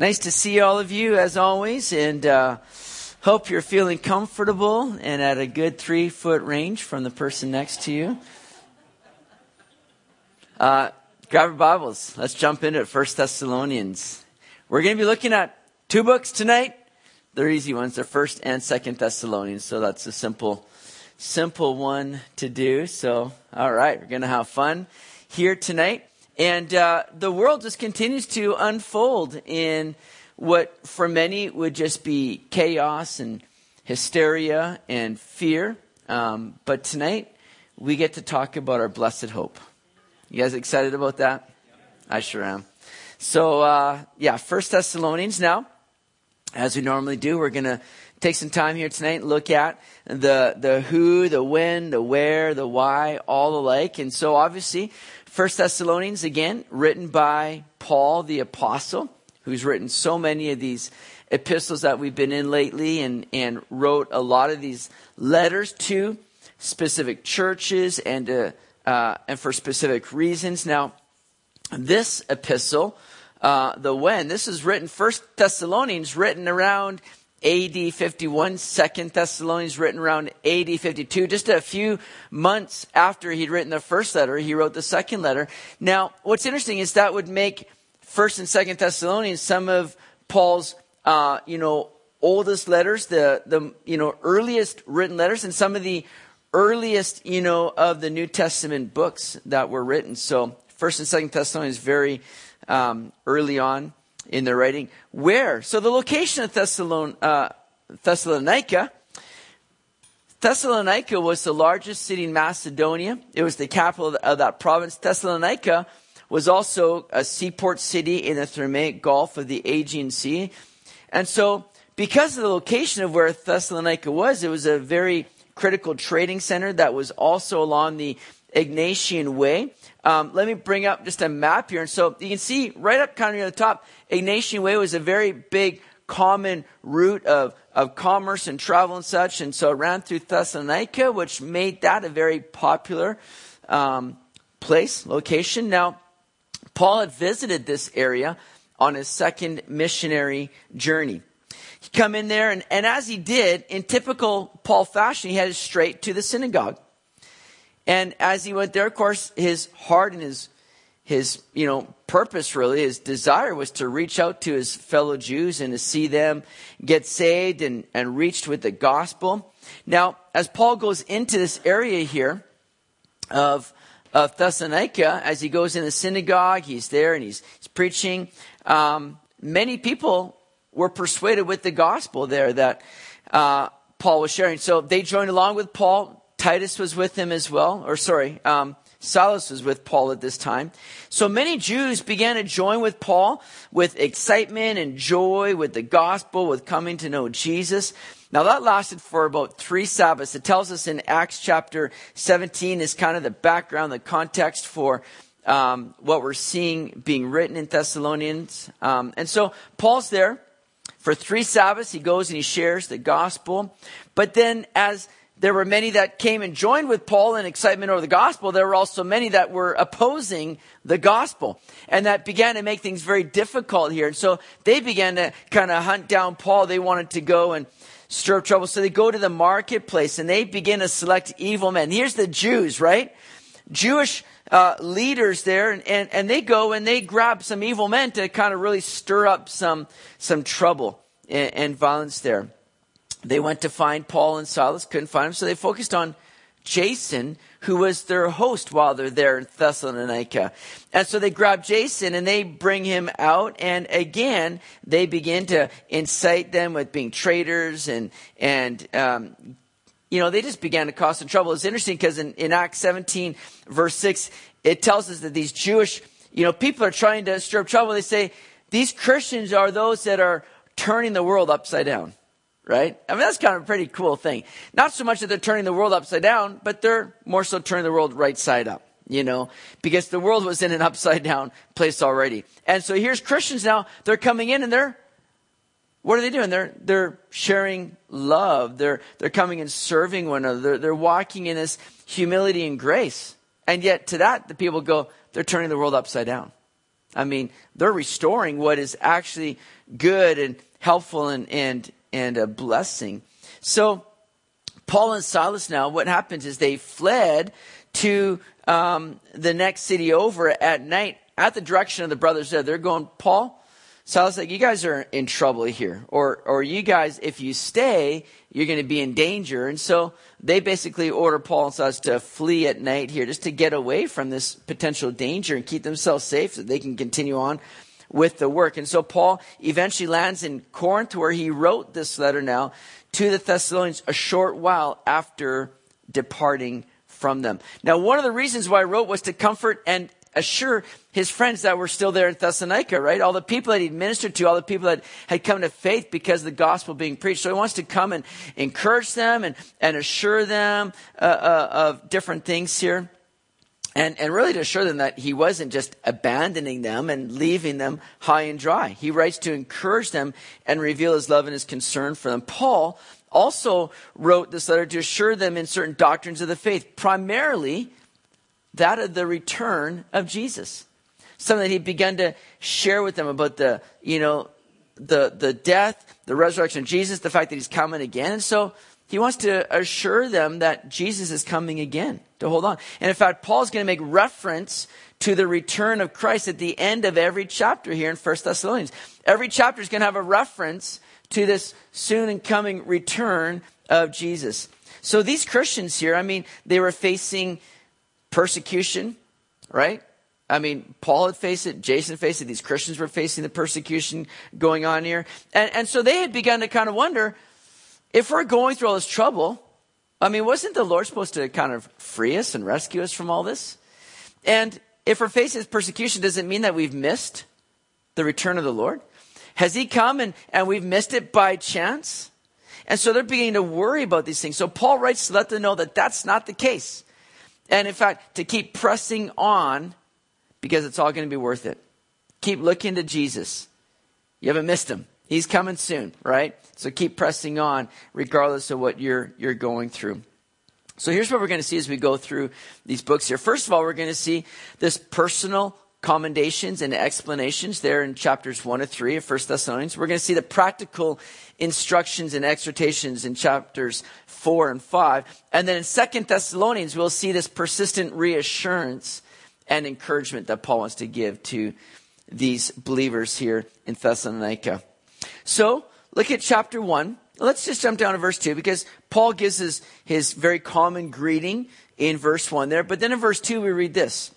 Nice to see all of you as always, and uh, hope you're feeling comfortable and at a good three foot range from the person next to you. Uh, grab your Bibles. Let's jump into. First Thessalonians. We're going to be looking at two books tonight. They're easy ones. They're First and Second Thessalonians. So that's a simple, simple one to do. So, all right, we're going to have fun here tonight. And uh, the world just continues to unfold in what for many would just be chaos and hysteria and fear. Um, but tonight, we get to talk about our blessed hope. You guys excited about that? I sure am. So, uh, yeah, First Thessalonians now. As we normally do, we're going to take some time here tonight and look at the, the who, the when, the where, the why, all alike. And so obviously, First Thessalonians, again, written by Paul the Apostle, who's written so many of these epistles that we've been in lately and, and wrote a lot of these letters to specific churches and, uh, uh, and for specific reasons. Now, this epistle, uh, the when, this is written, First Thessalonians, written around AD 51, Second Thessalonians written around AD 52. Just a few months after he'd written the first letter, he wrote the second letter. Now, what's interesting is that would make First and Second Thessalonians some of Paul's, uh, you know, oldest letters, the the you know earliest written letters, and some of the earliest you know of the New Testament books that were written. So, First and Second Thessalonians very um, early on in their writing. Where? So the location of uh, Thessalonica. Thessalonica was the largest city in Macedonia. It was the capital of, of that province. Thessalonica was also a seaport city in the Thermaic Gulf of the Aegean Sea. And so, because of the location of where Thessalonica was, it was a very critical trading center that was also along the Egnatian Way. Um, let me bring up just a map here. And so you can see right up kind of near the top, Egnatian Way was a very big common route of, of commerce and travel and such. And so it ran through Thessalonica, which made that a very popular um, place, location. Now, Paul had visited this area on his second missionary journey. He come in there, and, and as he did, in typical Paul fashion, he headed straight to the synagogue. And as he went there, of course, his heart and his his you know purpose really his desire was to reach out to his fellow jews and to see them get saved and, and reached with the gospel. Now as paul goes into this area here of, of thessalonica as he goes in the synagogue he's there and he's, he's preaching um, many people were persuaded with the gospel there that uh, paul was sharing. So they joined along with paul Titus was with him as well, or sorry, um, Silas was with Paul at this time. So many Jews began to join with Paul with excitement and joy with the gospel, with coming to know Jesus. Now that lasted for about three Sabbaths. It tells us in Acts chapter 17 is kind of the background, the context for um, what we're seeing being written in Thessalonians. Um, and so Paul's there for three Sabbaths. He goes and he shares the gospel. But then as there were many that came and joined with Paul in excitement over the gospel. There were also many that were opposing the gospel. And that began to make things very difficult here. And so they began to kind of hunt down Paul. They wanted to go and stir up trouble. So they go to the marketplace and they begin to select evil men. Here's the Jews, right? Jewish uh, leaders there, and, and, and they go and they grab some evil men to kind of really stir up some, some trouble and, and violence there. They went to find Paul and Silas, couldn't find them, so they focused on Jason, who was their host while they're there in Thessalonica. And so they grab Jason and they bring him out. And again, they begin to incite them with being traitors and, and, um, you know, they just began to cause some trouble. It's interesting because in, in Acts 17 verse 6, it tells us that these Jewish, you know, people are trying to stir up trouble. They say, these Christians are those that are turning the world upside down right? I mean, that's kind of a pretty cool thing. Not so much that they're turning the world upside down, but they're more so turning the world right side up, you know, because the world was in an upside down place already. And so here's Christians now, they're coming in and they're, what are they doing? They're, they're sharing love. They're, they're coming and serving one another. They're, they're walking in this humility and grace. And yet to that, the people go, they're turning the world upside down. I mean, they're restoring what is actually good and helpful and, and, and a blessing. So, Paul and Silas now, what happens is they fled to um, the next city over at night at the direction of the brothers there. They're going, Paul, Silas, like, you guys are in trouble here. Or, or you guys, if you stay, you're going to be in danger. And so they basically order Paul and Silas to flee at night here just to get away from this potential danger and keep themselves safe so they can continue on with the work. And so Paul eventually lands in Corinth where he wrote this letter now to the Thessalonians a short while after departing from them. Now, one of the reasons why I wrote was to comfort and assure his friends that were still there in Thessalonica, right? All the people that he'd ministered to, all the people that had come to faith because of the gospel being preached. So he wants to come and encourage them and, and assure them uh, uh, of different things here. And, and really to assure them that he wasn't just abandoning them and leaving them high and dry. He writes to encourage them and reveal his love and his concern for them. Paul also wrote this letter to assure them in certain doctrines of the faith, primarily that of the return of Jesus. Something that he began to share with them about the, you know, the, the death, the resurrection of Jesus, the fact that he's coming again. And so he wants to assure them that Jesus is coming again, to hold on. And in fact, Paul's going to make reference to the return of Christ at the end of every chapter here in 1 Thessalonians. Every chapter is going to have a reference to this soon and coming return of Jesus. So these Christians here, I mean, they were facing persecution, right? I mean, Paul had faced it, Jason faced it, these Christians were facing the persecution going on here. And, and so they had begun to kind of wonder, if we're going through all this trouble, I mean, wasn't the Lord supposed to kind of free us and rescue us from all this? And if we're facing persecution, does it mean that we've missed the return of the Lord? Has He come and, and we've missed it by chance? And so they're beginning to worry about these things. So Paul writes to let them know that that's not the case. And in fact, to keep pressing on because it's all going to be worth it. Keep looking to Jesus. You haven't missed him. He's coming soon, right? So keep pressing on regardless of what you're, you're going through. So here's what we're going to see as we go through these books here. First of all, we're going to see this personal commendations and explanations there in chapters 1 to 3 of 1 Thessalonians. We're going to see the practical instructions and exhortations in chapters 4 and 5. And then in 2 Thessalonians, we'll see this persistent reassurance and encouragement that Paul wants to give to these believers here in Thessalonica. So look at chapter 1. Let's just jump down to verse 2 because Paul gives his, his very common greeting in verse 1 there. But then in verse 2, we read this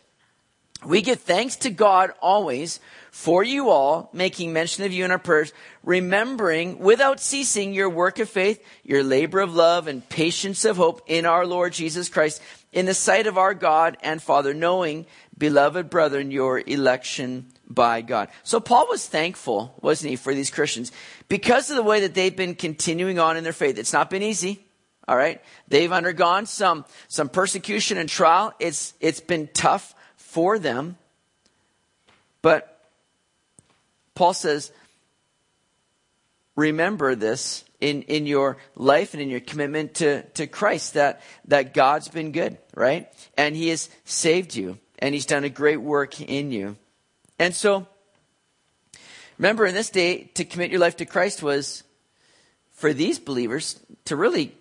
We give thanks to God always for you all, making mention of you in our prayers, remembering without ceasing your work of faith, your labor of love, and patience of hope in our Lord Jesus Christ, in the sight of our God and Father, knowing, beloved brethren, your election by God. So Paul was thankful, wasn't he, for these Christians because of the way that they've been continuing on in their faith. It's not been easy. All right. They've undergone some, some persecution and trial. It's, it's been tough for them. But Paul says, remember this in, in your life and in your commitment to, to Christ that, that God's been good, right? And he has saved you and he's done a great work in you. And so, remember in this day, to commit your life to Christ was for these believers to really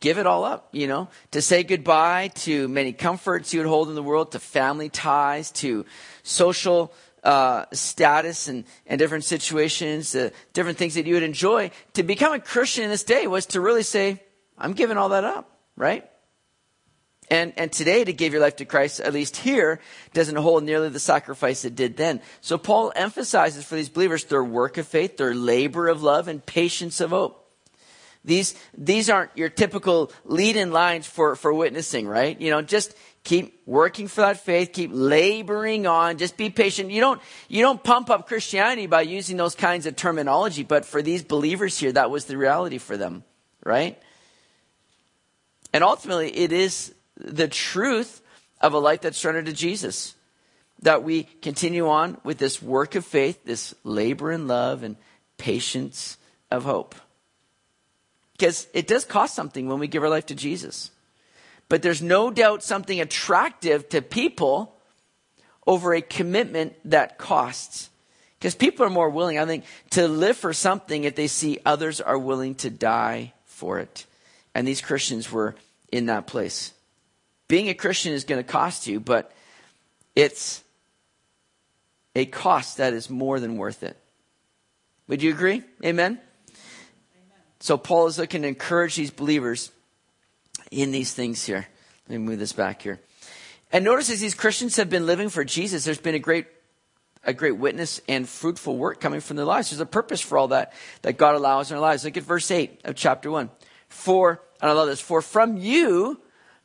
give it all up, you know, to say goodbye to many comforts you would hold in the world, to family ties, to social uh, status and, and different situations, uh, different things that you would enjoy. To become a Christian in this day was to really say, I'm giving all that up, right? And, and today to give your life to Christ, at least here, doesn't hold nearly the sacrifice it did then. So Paul emphasizes for these believers their work of faith, their labor of love, and patience of hope. These, these aren't your typical lead-in lines for, for witnessing, right? You know, just keep working for that faith, keep laboring on, just be patient. You don't, you don't pump up Christianity by using those kinds of terminology, but for these believers here, that was the reality for them, right? And ultimately, it is the truth of a life that's surrendered to Jesus. That we continue on with this work of faith, this labor in love and patience of hope. Because it does cost something when we give our life to Jesus. But there's no doubt something attractive to people over a commitment that costs. Because people are more willing, I think, to live for something if they see others are willing to die for it. And these Christians were in that place. Being a Christian is going to cost you, but it's a cost that is more than worth it. Would you agree? Amen? Amen? So Paul is looking to encourage these believers in these things here. Let me move this back here. And notice as these Christians have been living for Jesus, there's been a great a great witness and fruitful work coming from their lives. There's a purpose for all that that God allows in our lives. Look at verse 8 of chapter 1. For, and I love this, for from you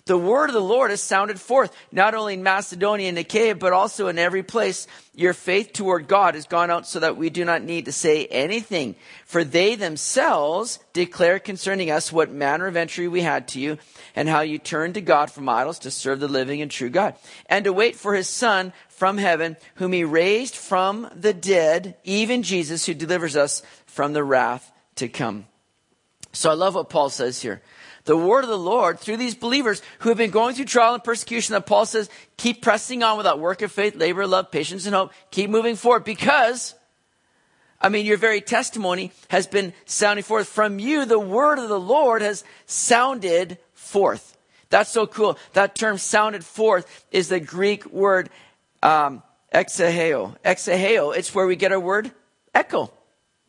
the word of the Lord has sounded forth, not only in Macedonia and Achaia, but also in every place. Your faith toward God has gone out so that we do not need to say anything. For they themselves declare concerning us what manner of entry we had to you, and how you turned to God from idols to serve the living and true God, and to wait for his Son from heaven, whom he raised from the dead, even Jesus, who delivers us from the wrath to come. So I love what Paul says here the word of the Lord through these believers who have been going through trial and persecution that Paul says, keep pressing on without work of faith, labor, love, patience, and hope. Keep moving forward because, I mean, your very testimony has been sounding forth. From you, the word of the Lord has sounded forth. That's so cool. That term sounded forth is the Greek word um, exaheo. Exaheo, it's where we get our word echo.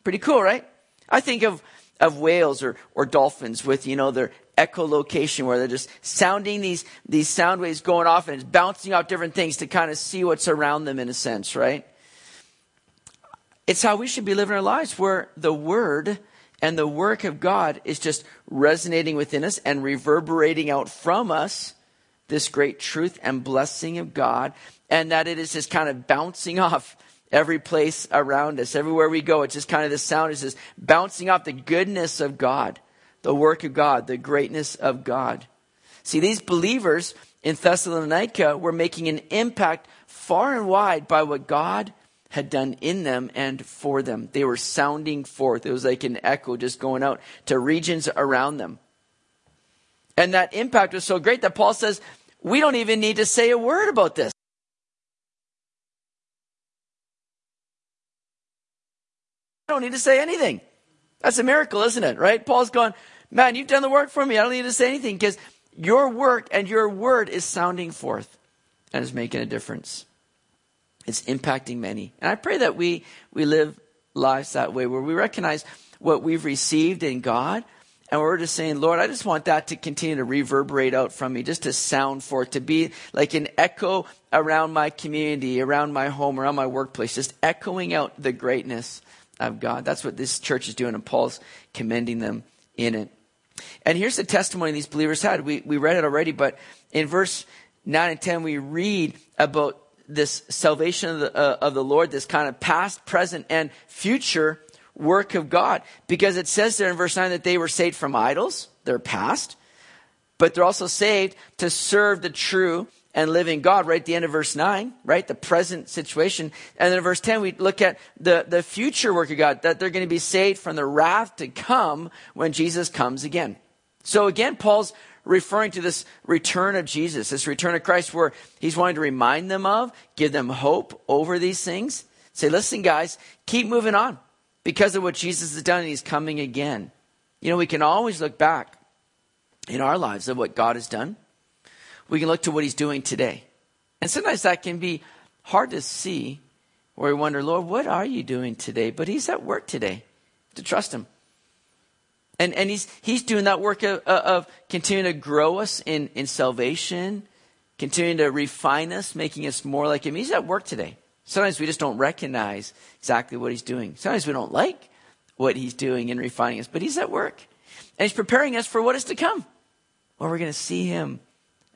Pretty cool, right? I think of of whales or, or dolphins with, you know, their echolocation where they're just sounding these, these sound waves going off and it's bouncing off different things to kind of see what's around them in a sense, right? It's how we should be living our lives where the word and the work of God is just resonating within us and reverberating out from us this great truth and blessing of God and that it is just kind of bouncing off every place around us. Everywhere we go, it's just kind of the sound is just bouncing off the goodness of God, the work of God, the greatness of God. See, these believers in Thessalonica were making an impact far and wide by what God had done in them and for them. They were sounding forth. It was like an echo just going out to regions around them. And that impact was so great that Paul says, we don't even need to say a word about this. I don't need to say anything. That's a miracle, isn't it? Right? Paul's going, man, you've done the work for me. I don't need to say anything because your work and your word is sounding forth and is making a difference. It's impacting many. And I pray that we, we live lives that way where we recognize what we've received in God and we're just saying, Lord, I just want that to continue to reverberate out from me, just to sound forth, to be like an echo around my community, around my home, around my workplace, just echoing out the greatness of God. That's what this church is doing, and Paul's commending them in it. And here's the testimony these believers had. We, we read it already, but in verse 9 and 10, we read about this salvation of the, uh, of the Lord, this kind of past, present, and future work of God. Because it says there in verse 9 that they were saved from idols, their past, but they're also saved to serve the true and living God, right at the end of verse 9, right? The present situation. And then in verse 10, we look at the, the future work of God, that they're going to be saved from the wrath to come when Jesus comes again. So again, Paul's referring to this return of Jesus, this return of Christ, where he's wanting to remind them of, give them hope over these things. Say, listen, guys, keep moving on because of what Jesus has done and he's coming again. You know, we can always look back in our lives of what God has done we can look to what he's doing today. And sometimes that can be hard to see where we wonder, Lord, what are you doing today? But he's at work today to trust him. And, and he's, he's doing that work of, of continuing to grow us in, in salvation, continuing to refine us, making us more like him. He's at work today. Sometimes we just don't recognize exactly what he's doing. Sometimes we don't like what he's doing in refining us, but he's at work. And he's preparing us for what is to come. Where we're going to see him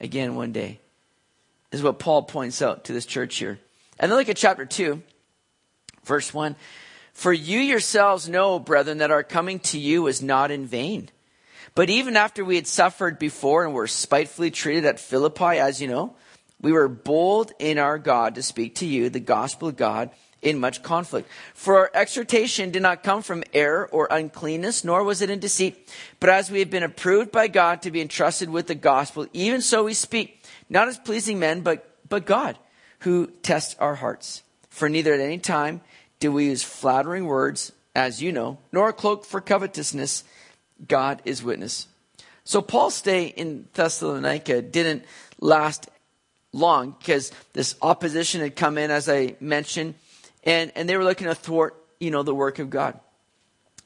again one day. This is what Paul points out to this church here. And then look at chapter 2, verse 1. For you yourselves know, brethren, that our coming to you was not in vain. But even after we had suffered before and were spitefully treated at Philippi, as you know, we were bold in our God to speak to you the gospel of God in much conflict. For our exhortation did not come from error or uncleanness, nor was it in deceit. But as we have been approved by God to be entrusted with the gospel, even so we speak, not as pleasing men, but, but God, who tests our hearts. For neither at any time do we use flattering words, as you know, nor a cloak for covetousness. God is witness. So Paul's stay in Thessalonica didn't last long because this opposition had come in, as I mentioned, and, and they were looking to thwart, you know, the work of God.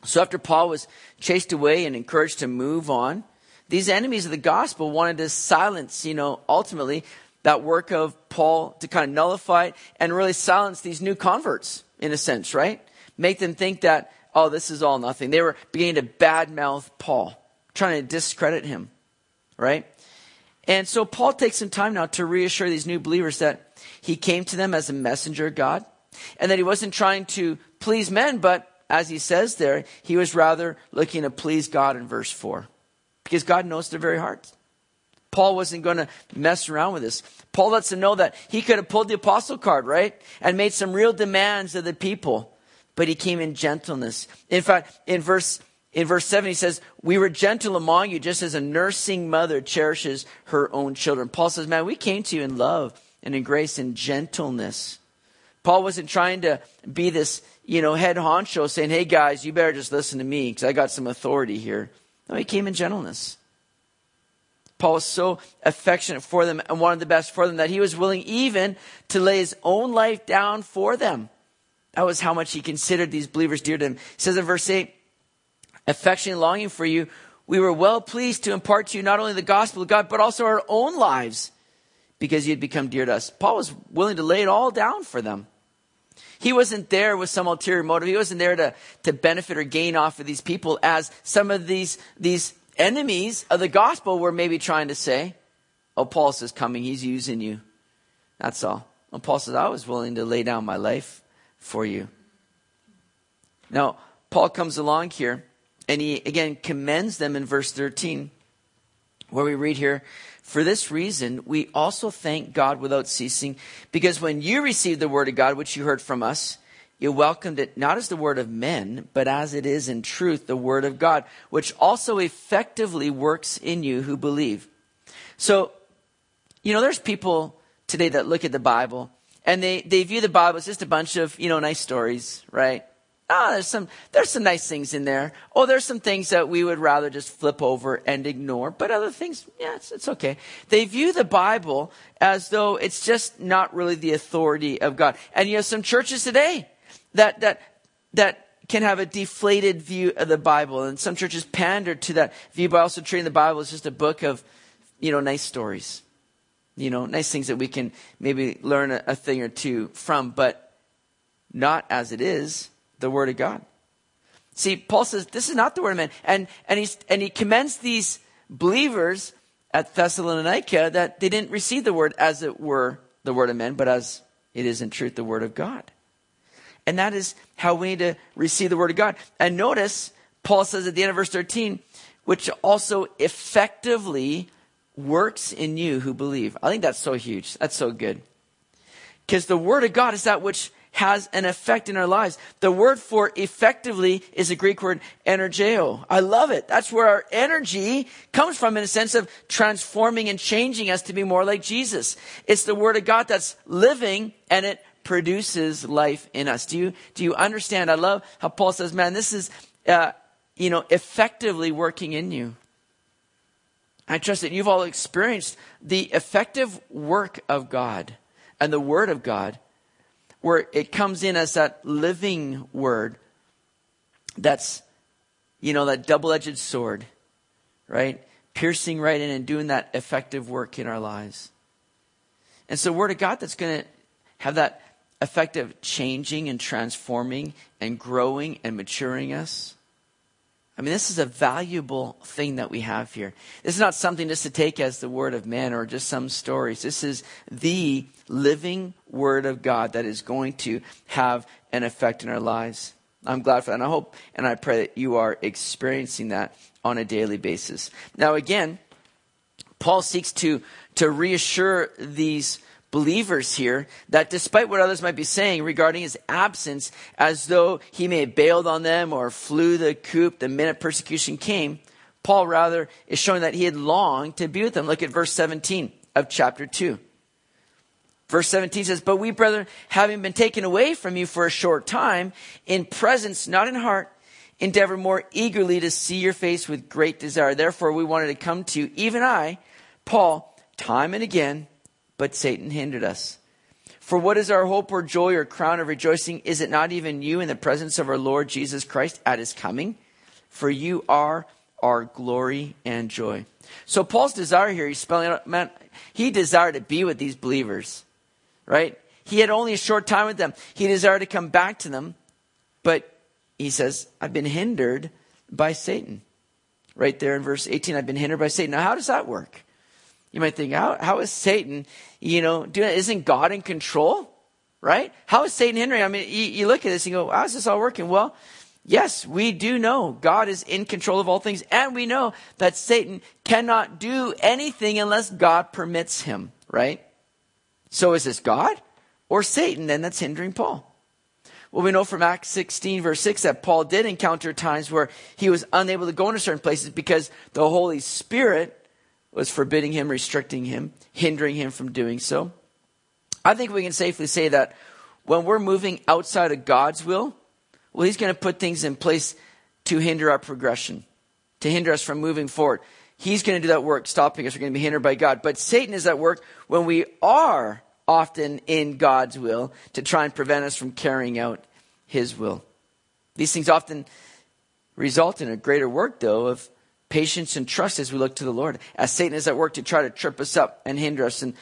So after Paul was chased away and encouraged to move on, these enemies of the gospel wanted to silence, you know, ultimately that work of Paul to kind of nullify it and really silence these new converts in a sense, right? Make them think that, oh, this is all nothing. They were beginning to badmouth Paul, trying to discredit him, right? And so Paul takes some time now to reassure these new believers that he came to them as a messenger of God and that he wasn't trying to please men, but as he says there, he was rather looking to please God in verse 4 because God knows their very hearts. Paul wasn't going to mess around with this. Paul lets them know that he could have pulled the apostle card, right? And made some real demands of the people, but he came in gentleness. In fact, in verse in verse 7, he says, We were gentle among you, just as a nursing mother cherishes her own children. Paul says, Man, we came to you in love and in grace and gentleness. Paul wasn't trying to be this, you know, head honcho saying, Hey guys, you better just listen to me because I got some authority here. No, he came in gentleness. Paul was so affectionate for them and wanted the best for them that he was willing even to lay his own life down for them. That was how much he considered these believers dear to him. He says in verse 8, affectionate longing for you, we were well pleased to impart to you not only the gospel of God, but also our own lives because you had become dear to us. Paul was willing to lay it all down for them. He wasn't there with some ulterior motive. He wasn't there to, to benefit or gain off of these people as some of these, these enemies of the gospel were maybe trying to say, oh, Paul says coming, he's using you. That's all. And Paul says, I was willing to lay down my life for you. Now, Paul comes along here and he again commends them in verse 13, where we read here, For this reason, we also thank God without ceasing, because when you received the word of God, which you heard from us, you welcomed it not as the word of men, but as it is in truth the word of God, which also effectively works in you who believe. So, you know, there's people today that look at the Bible and they, they view the Bible as just a bunch of, you know, nice stories, right? Ah, there's some, there's some nice things in there. Oh, there's some things that we would rather just flip over and ignore, but other things, yeah, it's, it's okay. They view the Bible as though it's just not really the authority of God. And you have some churches today that, that, that can have a deflated view of the Bible. And some churches pander to that view by also treating the Bible as just a book of, you know, nice stories. You know, nice things that we can maybe learn a, a thing or two from, but not as it is the Word of God. See, Paul says this is not the Word of man. And, and, he's, and he commends these believers at Thessalonica that they didn't receive the Word as it were the Word of men, but as it is in truth the Word of God. And that is how we need to receive the word of God. And notice, Paul says at the end of verse 13, which also effectively works in you who believe. I think that's so huge. That's so good. Because the word of God is that which has an effect in our lives. The word for effectively is a Greek word energeo. I love it. That's where our energy comes from in a sense of transforming and changing us to be more like Jesus. It's the word of God that's living and it produces life in us. Do you, do you understand? I love how Paul says, man, this is, uh, you know, effectively working in you. I trust that you've all experienced the effective work of God and the Word of God, where it comes in as that living Word that's, you know, that double edged sword, right? Piercing right in and doing that effective work in our lives. And so, Word of God that's going to have that effective changing and transforming and growing and maturing us. I mean, this is a valuable thing that we have here. This is not something just to take as the word of men or just some stories. This is the living word of God that is going to have an effect in our lives. I'm glad for that. And I hope and I pray that you are experiencing that on a daily basis. Now, again, Paul seeks to, to reassure these believers here that despite what others might be saying regarding his absence, as though he may have bailed on them or flew the coop the minute persecution came, Paul rather is showing that he had longed to be with them. Look at verse 17 of chapter 2. Verse 17 says, But we, brethren, having been taken away from you for a short time, in presence, not in heart, endeavor more eagerly to see your face with great desire. Therefore, we wanted to come to you, even I, Paul, time and again, but Satan hindered us. For what is our hope or joy or crown of rejoicing? Is it not even you in the presence of our Lord Jesus Christ at his coming? For you are our glory and joy. So Paul's desire here, he's spelling out, man, he desired to be with these believers right? He had only a short time with them. He desired to come back to them, but he says, I've been hindered by Satan. Right there in verse 18, I've been hindered by Satan. Now, how does that work? You might think, how, how is Satan, you know, doing Isn't God in control? Right? How is Satan hindering? I mean, you, you look at this and go, how is this all working? Well, yes, we do know God is in control of all things, and we know that Satan cannot do anything unless God permits him, right? So is this God or Satan then that's hindering Paul? Well, we know from Acts 16, verse 6, that Paul did encounter times where he was unable to go into certain places because the Holy Spirit was forbidding him, restricting him, hindering him from doing so. I think we can safely say that when we're moving outside of God's will, well, He's going to put things in place to hinder our progression, to hinder us from moving forward. He's going to do that work, stopping us. We're going to be hindered by God. But Satan is at work when we are often in God's will to try and prevent us from carrying out his will. These things often result in a greater work, though, of patience and trust as we look to the Lord. As Satan is at work to try to trip us up and hinder us, and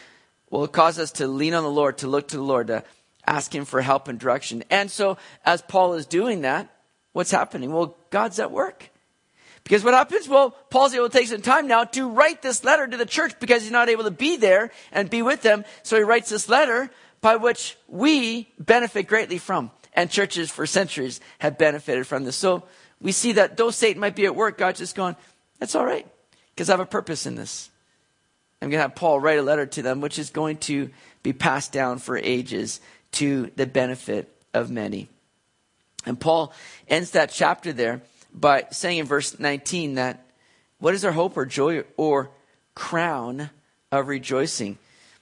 will cause us to lean on the Lord, to look to the Lord, to ask him for help and direction. And so, as Paul is doing that, what's happening? Well, God's at work. Because what happens? Well, Paul's able to take some time now to write this letter to the church because he's not able to be there and be with them. So he writes this letter by which we benefit greatly from. And churches for centuries have benefited from this. So we see that though Satan might be at work, God's just going, that's all right because I have a purpose in this. I'm going to have Paul write a letter to them, which is going to be passed down for ages to the benefit of many. And Paul ends that chapter there by saying in verse 19 that what is our hope or joy or crown of rejoicing?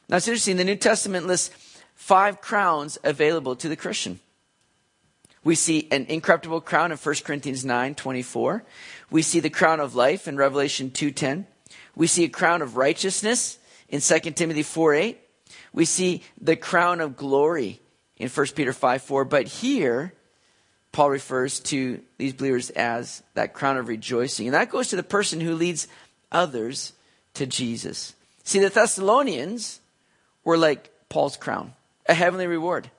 Now it's interesting, the New Testament lists five crowns available to the Christian. We see an incorruptible crown in 1 Corinthians 9 24. We see the crown of life in Revelation 2.10. We see a crown of righteousness in 2 Timothy 4 8. We see the crown of glory in 1 Peter 5 4. But here, Paul refers to these believers as that crown of rejoicing. And that goes to the person who leads others to Jesus. See, the Thessalonians were like Paul's crown, a heavenly reward.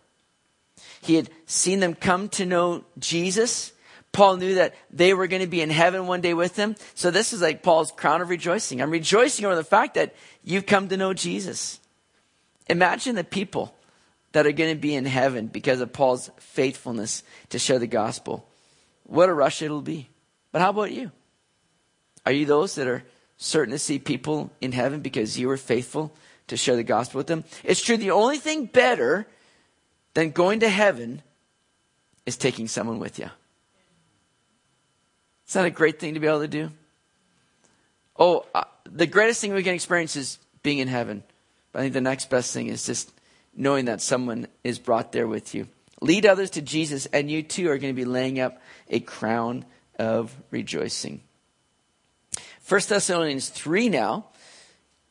He had seen them come to know Jesus. Paul knew that they were going to be in heaven one day with him. So this is like Paul's crown of rejoicing. I'm rejoicing over the fact that you've come to know Jesus. Imagine the people that are going to be in heaven because of Paul's faithfulness to share the gospel. What a rush it'll be. But how about you? Are you those that are certain to see people in heaven because you were faithful to share the gospel with them? It's true, the only thing better than going to heaven is taking someone with you. Is that a great thing to be able to do? Oh, uh, the greatest thing we can experience is being in heaven. But I think the next best thing is just knowing that someone is brought there with you. Lead others to Jesus, and you too are going to be laying up a crown of rejoicing. 1 Thessalonians 3 now,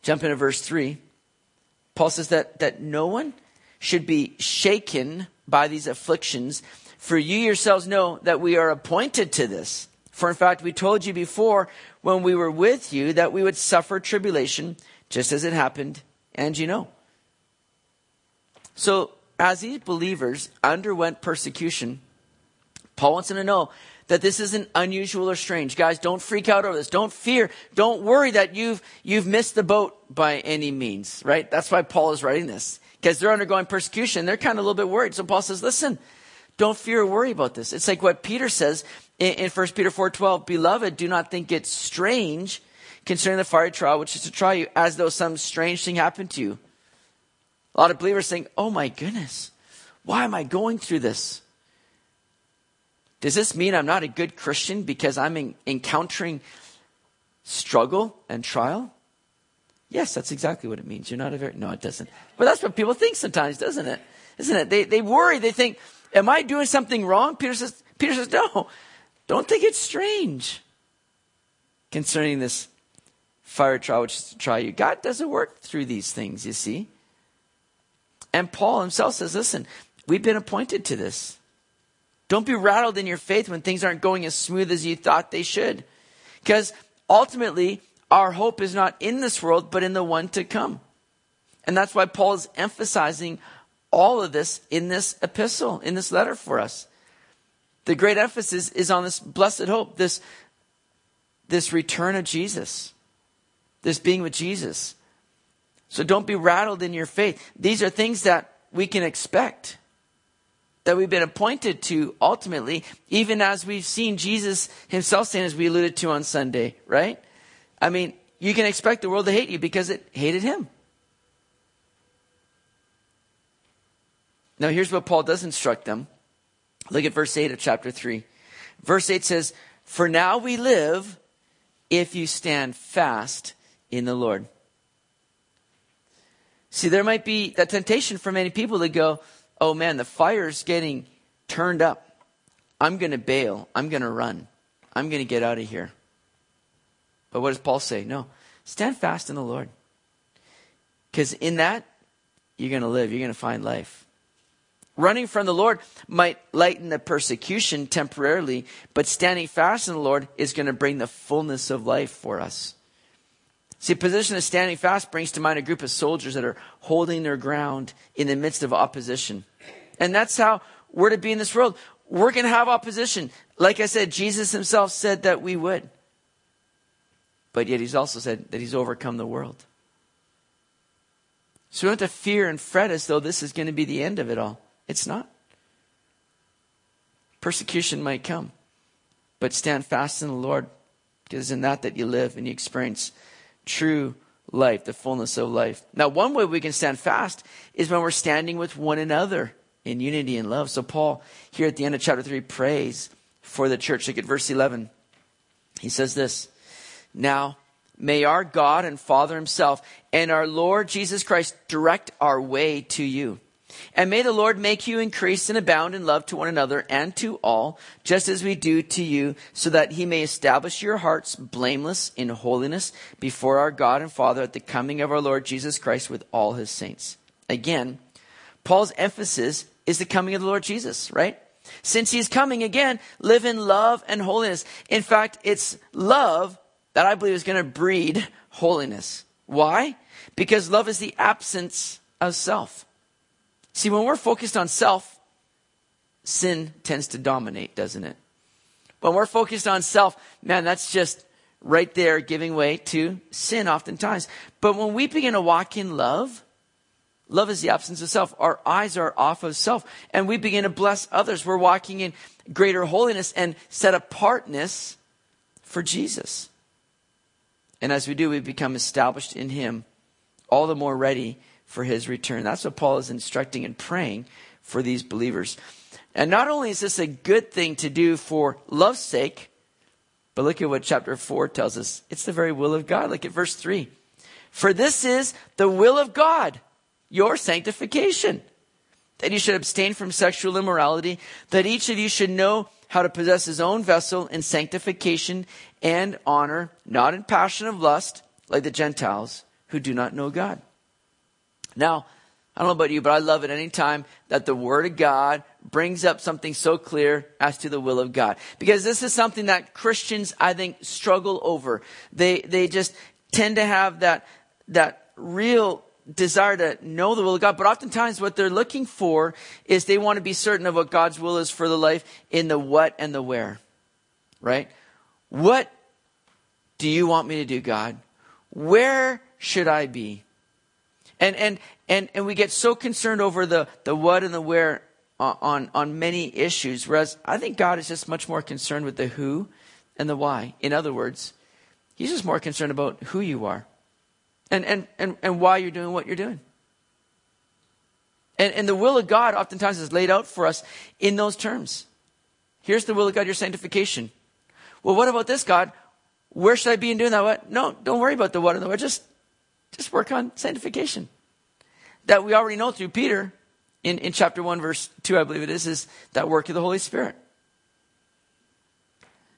jump into verse 3. Paul says that, that no one should be shaken by these afflictions, for you yourselves know that we are appointed to this. For in fact, we told you before when we were with you that we would suffer tribulation, just as it happened, and you know. So, as these believers underwent persecution, Paul wants them to know that this isn't unusual or strange. Guys, don't freak out over this. Don't fear. Don't worry that you've, you've missed the boat by any means, right? That's why Paul is writing this. Because they're undergoing persecution. They're kind of a little bit worried. So Paul says, listen, don't fear or worry about this. It's like what Peter says in, in 1 Peter 4.12, Beloved, do not think it strange concerning the fiery trial which is to try you as though some strange thing happened to you. A lot of believers think, oh my goodness, why am I going through this? Does this mean I'm not a good Christian because I'm in, encountering struggle and trial? Yes, that's exactly what it means. You're not a very, no, it doesn't. But that's what people think sometimes, doesn't it? Isn't it? They, they worry. They think, am I doing something wrong? Peter says, Peter says, no, don't think it's strange concerning this fire trial, which is to try you. God doesn't work through these things, you see. And Paul himself says, listen, we've been appointed to this. Don't be rattled in your faith when things aren't going as smooth as you thought they should. Because ultimately, our hope is not in this world, but in the one to come. And that's why Paul is emphasizing all of this in this epistle, in this letter for us. The great emphasis is on this blessed hope, this, this return of Jesus, this being with Jesus. So don't be rattled in your faith. These are things that we can expect, that we've been appointed to ultimately, even as we've seen Jesus himself saying, as we alluded to on Sunday, right? I mean, you can expect the world to hate you because it hated him. Now, here's what Paul does instruct them. Look at verse 8 of chapter 3. Verse 8 says, For now we live if you stand fast in the Lord. See, there might be that temptation for many people to go, Oh man, the fire's getting turned up. I'm going to bail. I'm going to run. I'm going to get out of here. But what does Paul say? No, stand fast in the Lord. Because in that, you're going to live, you're going to find life. Running from the Lord might lighten the persecution temporarily, but standing fast in the Lord is going to bring the fullness of life for us. See, position of standing fast brings to mind a group of soldiers that are holding their ground in the midst of opposition. And that's how we're to be in this world. We're going to have opposition. Like I said, Jesus himself said that we would. But yet he's also said that he's overcome the world. So we don't have to fear and fret as though this is going to be the end of it all. It's not. Persecution might come, but stand fast in the Lord, because in that that you live and you experience true life, the fullness of life. Now, one way we can stand fast is when we're standing with one another in unity and love. So Paul, here at the end of chapter 3, prays for the church. Look at verse 11. He says this, Now, may our God and Father himself and our Lord Jesus Christ direct our way to you. And may the Lord make you increase and abound in love to one another and to all, just as we do to you, so that he may establish your hearts blameless in holiness before our God and Father at the coming of our Lord Jesus Christ with all his saints. Again, Paul's emphasis is the coming of the Lord Jesus, right? Since he's coming again, live in love and holiness. In fact, it's love that I believe is going to breed holiness. Why? Because love is the absence of self. See, when we're focused on self, sin tends to dominate, doesn't it? When we're focused on self, man, that's just right there giving way to sin oftentimes. But when we begin to walk in love, love is the absence of self. Our eyes are off of self and we begin to bless others. We're walking in greater holiness and set apartness for Jesus. And as we do, we become established in Him, all the more ready for his return. That's what Paul is instructing and praying for these believers. And not only is this a good thing to do for love's sake, but look at what chapter 4 tells us. It's the very will of God. Look at verse 3. For this is the will of God, your sanctification, that you should abstain from sexual immorality, that each of you should know how to possess his own vessel in sanctification and honor, not in passion of lust, like the Gentiles who do not know God. Now, I don't know about you, but I love it any time that the Word of God brings up something so clear as to the will of God. Because this is something that Christians, I think, struggle over. They, they just tend to have that, that real desire to know the will of God, but oftentimes what they're looking for is they want to be certain of what God's will is for the life in the what and the where. Right? What do you want me to do, God? Where should I be? And, and, and, and we get so concerned over the, the what and the where on, on many issues, whereas I think God is just much more concerned with the who and the why. In other words, He's just more concerned about who you are and, and, and, and why you're doing what you're doing. And, and the will of God oftentimes is laid out for us in those terms. Here's the will of God, your sanctification. Well, what about this, God? Where should I be in doing that? What? No, don't worry about the what and the where. Just Just work on sanctification. That we already know through Peter in, in chapter 1, verse 2, I believe it is, is that work of the Holy Spirit.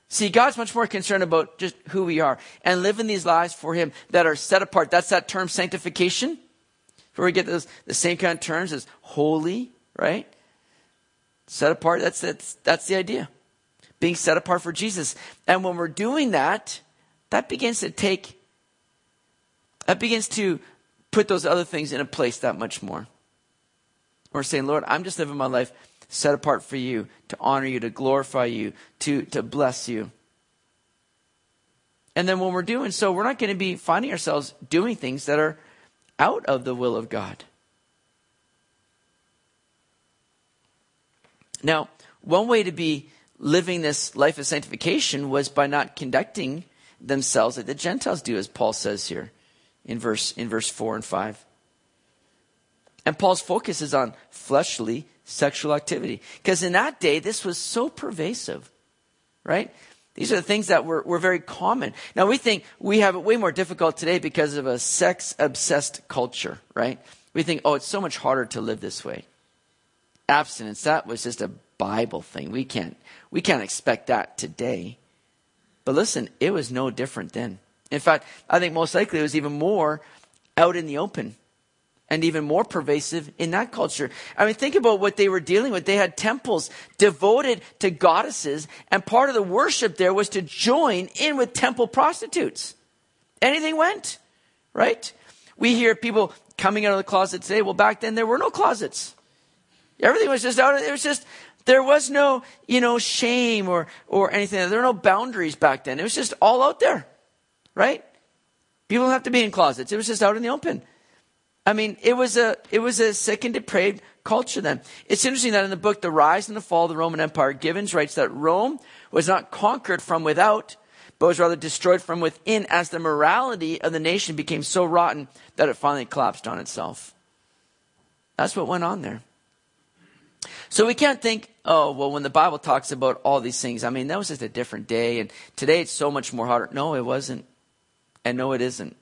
See, God's much more concerned about just who we are and living these lives for Him that are set apart. That's that term sanctification. Where we get those, the same kind of terms as holy, right? Set apart, that's, that's, that's the idea. Being set apart for Jesus. And when we're doing that, that begins to take, that begins to put those other things in a place that much more. We're saying, Lord, I'm just living my life set apart for you, to honor you, to glorify you, to, to bless you. And then when we're doing so, we're not going to be finding ourselves doing things that are out of the will of God. Now, one way to be living this life of sanctification was by not conducting themselves like the Gentiles do, as Paul says here in verse, in verse 4 and 5. And Paul's focus is on fleshly sexual activity. Because in that day, this was so pervasive, right? These are the things that were, were very common. Now we think we have it way more difficult today because of a sex obsessed culture, right? We think, oh, it's so much harder to live this way. Abstinence, that was just a Bible thing. We can't, we can't expect that today. But listen, it was no different then. In fact, I think most likely it was even more out in the open and even more pervasive in that culture. I mean, think about what they were dealing with. They had temples devoted to goddesses, and part of the worship there was to join in with temple prostitutes. Anything went, right? We hear people coming out of the closet today. Well, back then there were no closets. Everything was just out. It was just there was no, you know, shame or or anything. There were no boundaries back then. It was just all out there, right? People don't have to be in closets. It was just out in the open. I mean, it was a it was a sick and depraved culture then. It's interesting that in the book The Rise and the Fall of the Roman Empire, Gibbons writes that Rome was not conquered from without, but was rather destroyed from within as the morality of the nation became so rotten that it finally collapsed on itself. That's what went on there. So we can't think, oh, well, when the Bible talks about all these things, I mean, that was just a different day, and today it's so much more harder. No, it wasn't. And no, it isn't.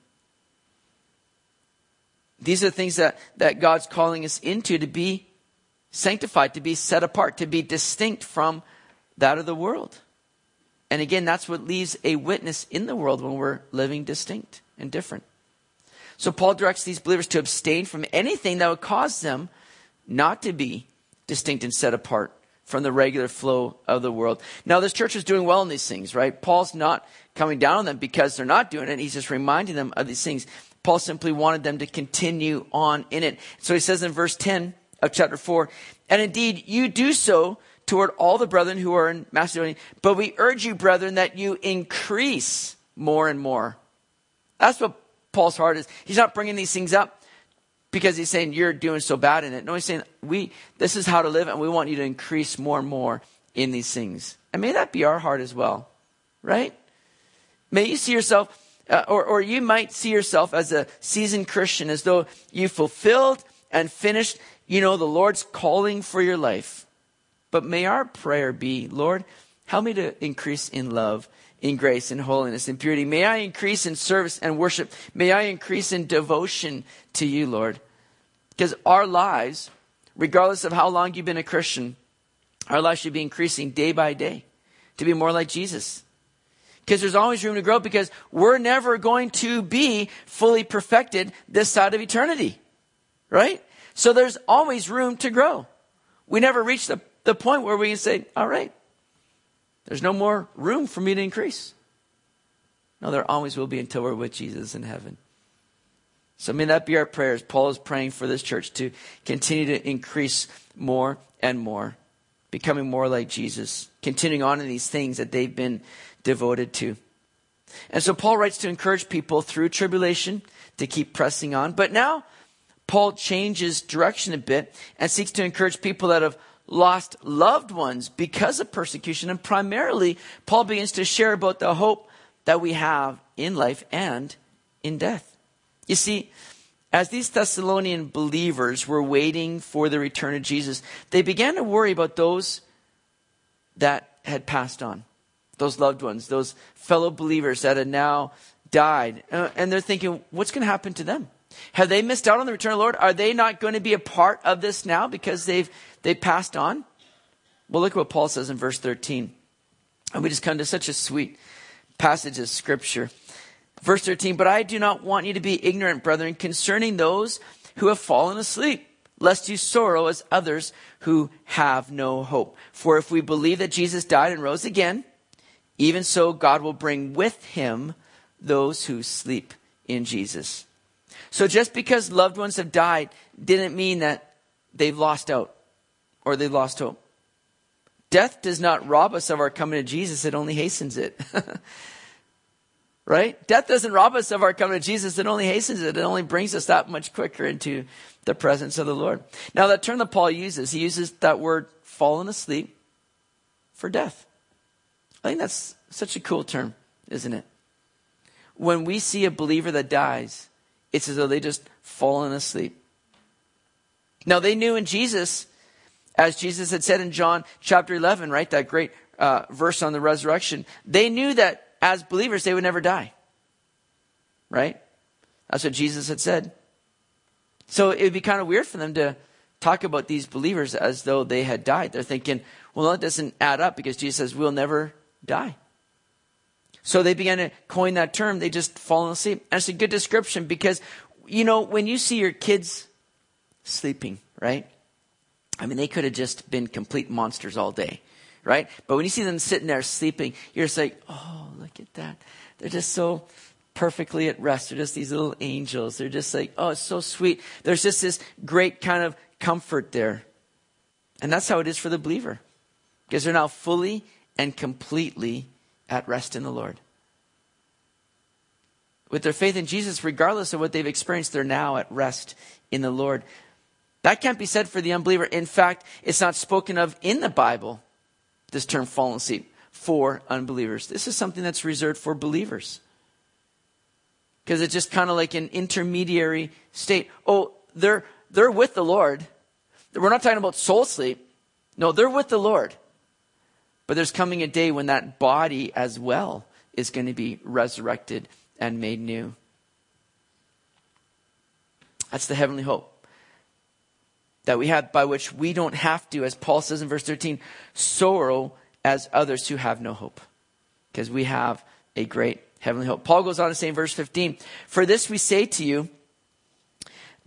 These are the things that, that God's calling us into to be sanctified, to be set apart, to be distinct from that of the world. And again, that's what leaves a witness in the world when we're living distinct and different. So Paul directs these believers to abstain from anything that would cause them not to be distinct and set apart from the regular flow of the world. Now, this church is doing well in these things, right? Paul's not coming down on them because they're not doing it. He's just reminding them of these things. Paul simply wanted them to continue on in it. So he says in verse 10 of chapter 4, and indeed you do so toward all the brethren who are in Macedonia, but we urge you, brethren, that you increase more and more. That's what Paul's heart is. He's not bringing these things up because he's saying you're doing so bad in it. No, he's saying we, this is how to live and we want you to increase more and more in these things. And may that be our heart as well, right? May you see yourself uh, or, or you might see yourself as a seasoned Christian as though you fulfilled and finished, you know, the Lord's calling for your life. But may our prayer be, Lord, help me to increase in love, in grace, and holiness, and purity. May I increase in service and worship. May I increase in devotion to you, Lord. Because our lives, regardless of how long you've been a Christian, our lives should be increasing day by day to be more like Jesus because there's always room to grow because we're never going to be fully perfected this side of eternity. Right? So there's always room to grow. We never reach the, the point where we can say, all right, there's no more room for me to increase. No, there always will be until we're with Jesus in heaven. So may that be our prayers. Paul is praying for this church to continue to increase more and more, becoming more like Jesus, continuing on in these things that they've been devoted to. And so Paul writes to encourage people through tribulation to keep pressing on. But now Paul changes direction a bit and seeks to encourage people that have lost loved ones because of persecution. And primarily, Paul begins to share about the hope that we have in life and in death. You see, as these Thessalonian believers were waiting for the return of Jesus, they began to worry about those that had passed on those loved ones, those fellow believers that had now died. Uh, and they're thinking, what's going to happen to them? Have they missed out on the return of the Lord? Are they not going to be a part of this now because they've, they passed on? Well, look at what Paul says in verse 13. And we just come to such a sweet passage of scripture. Verse 13, but I do not want you to be ignorant, brethren, concerning those who have fallen asleep, lest you sorrow as others who have no hope. For if we believe that Jesus died and rose again, even so God will bring with him those who sleep in Jesus. So just because loved ones have died didn't mean that they've lost out or they've lost hope. Death does not rob us of our coming to Jesus, it only hastens it. right? Death doesn't rob us of our coming to Jesus, it only hastens it. It only brings us that much quicker into the presence of the Lord. Now, that term that Paul uses, he uses that word fallen asleep for death. I think that's such a cool term, isn't it? When we see a believer that dies, it's as though they just fallen asleep. Now, they knew in Jesus as Jesus had said in John chapter 11, right? That great uh, verse on the resurrection. They knew that as believers, they would never die. Right? That's what Jesus had said. So it would be kind of weird for them to talk about these believers as though they had died. They're thinking, well, that doesn't add up because Jesus says, we'll never die. So they began to coin that term. They just fallen asleep. And it's a good description because, you know, when you see your kids sleeping, right? I mean, they could have just been complete monsters all day, right? But when you see them sitting there sleeping, you're just like, oh, look at that. They're just so perfectly at rest. They're just these little angels. They're just like, oh, it's so sweet. There's just this great kind of comfort there. And that's how it is for the believer. Because they're now fully and completely at rest in the Lord. With their faith in Jesus, regardless of what they've experienced, they're now at rest in the Lord. That can't be said for the unbeliever. In fact, it's not spoken of in the Bible, this term fallen asleep, for unbelievers. This is something that's reserved for believers. Because it's just kind of like an intermediary state. Oh, they're, they're with the Lord. We're not talking about soul sleep. No, they're with the Lord. But there's coming a day when that body as well is going to be resurrected and made new. That's the heavenly hope that we have by which we don't have to, as Paul says in verse 13, sorrow as others who have no hope. Because we have a great heavenly hope. Paul goes on to say in verse 15, For this we say to you,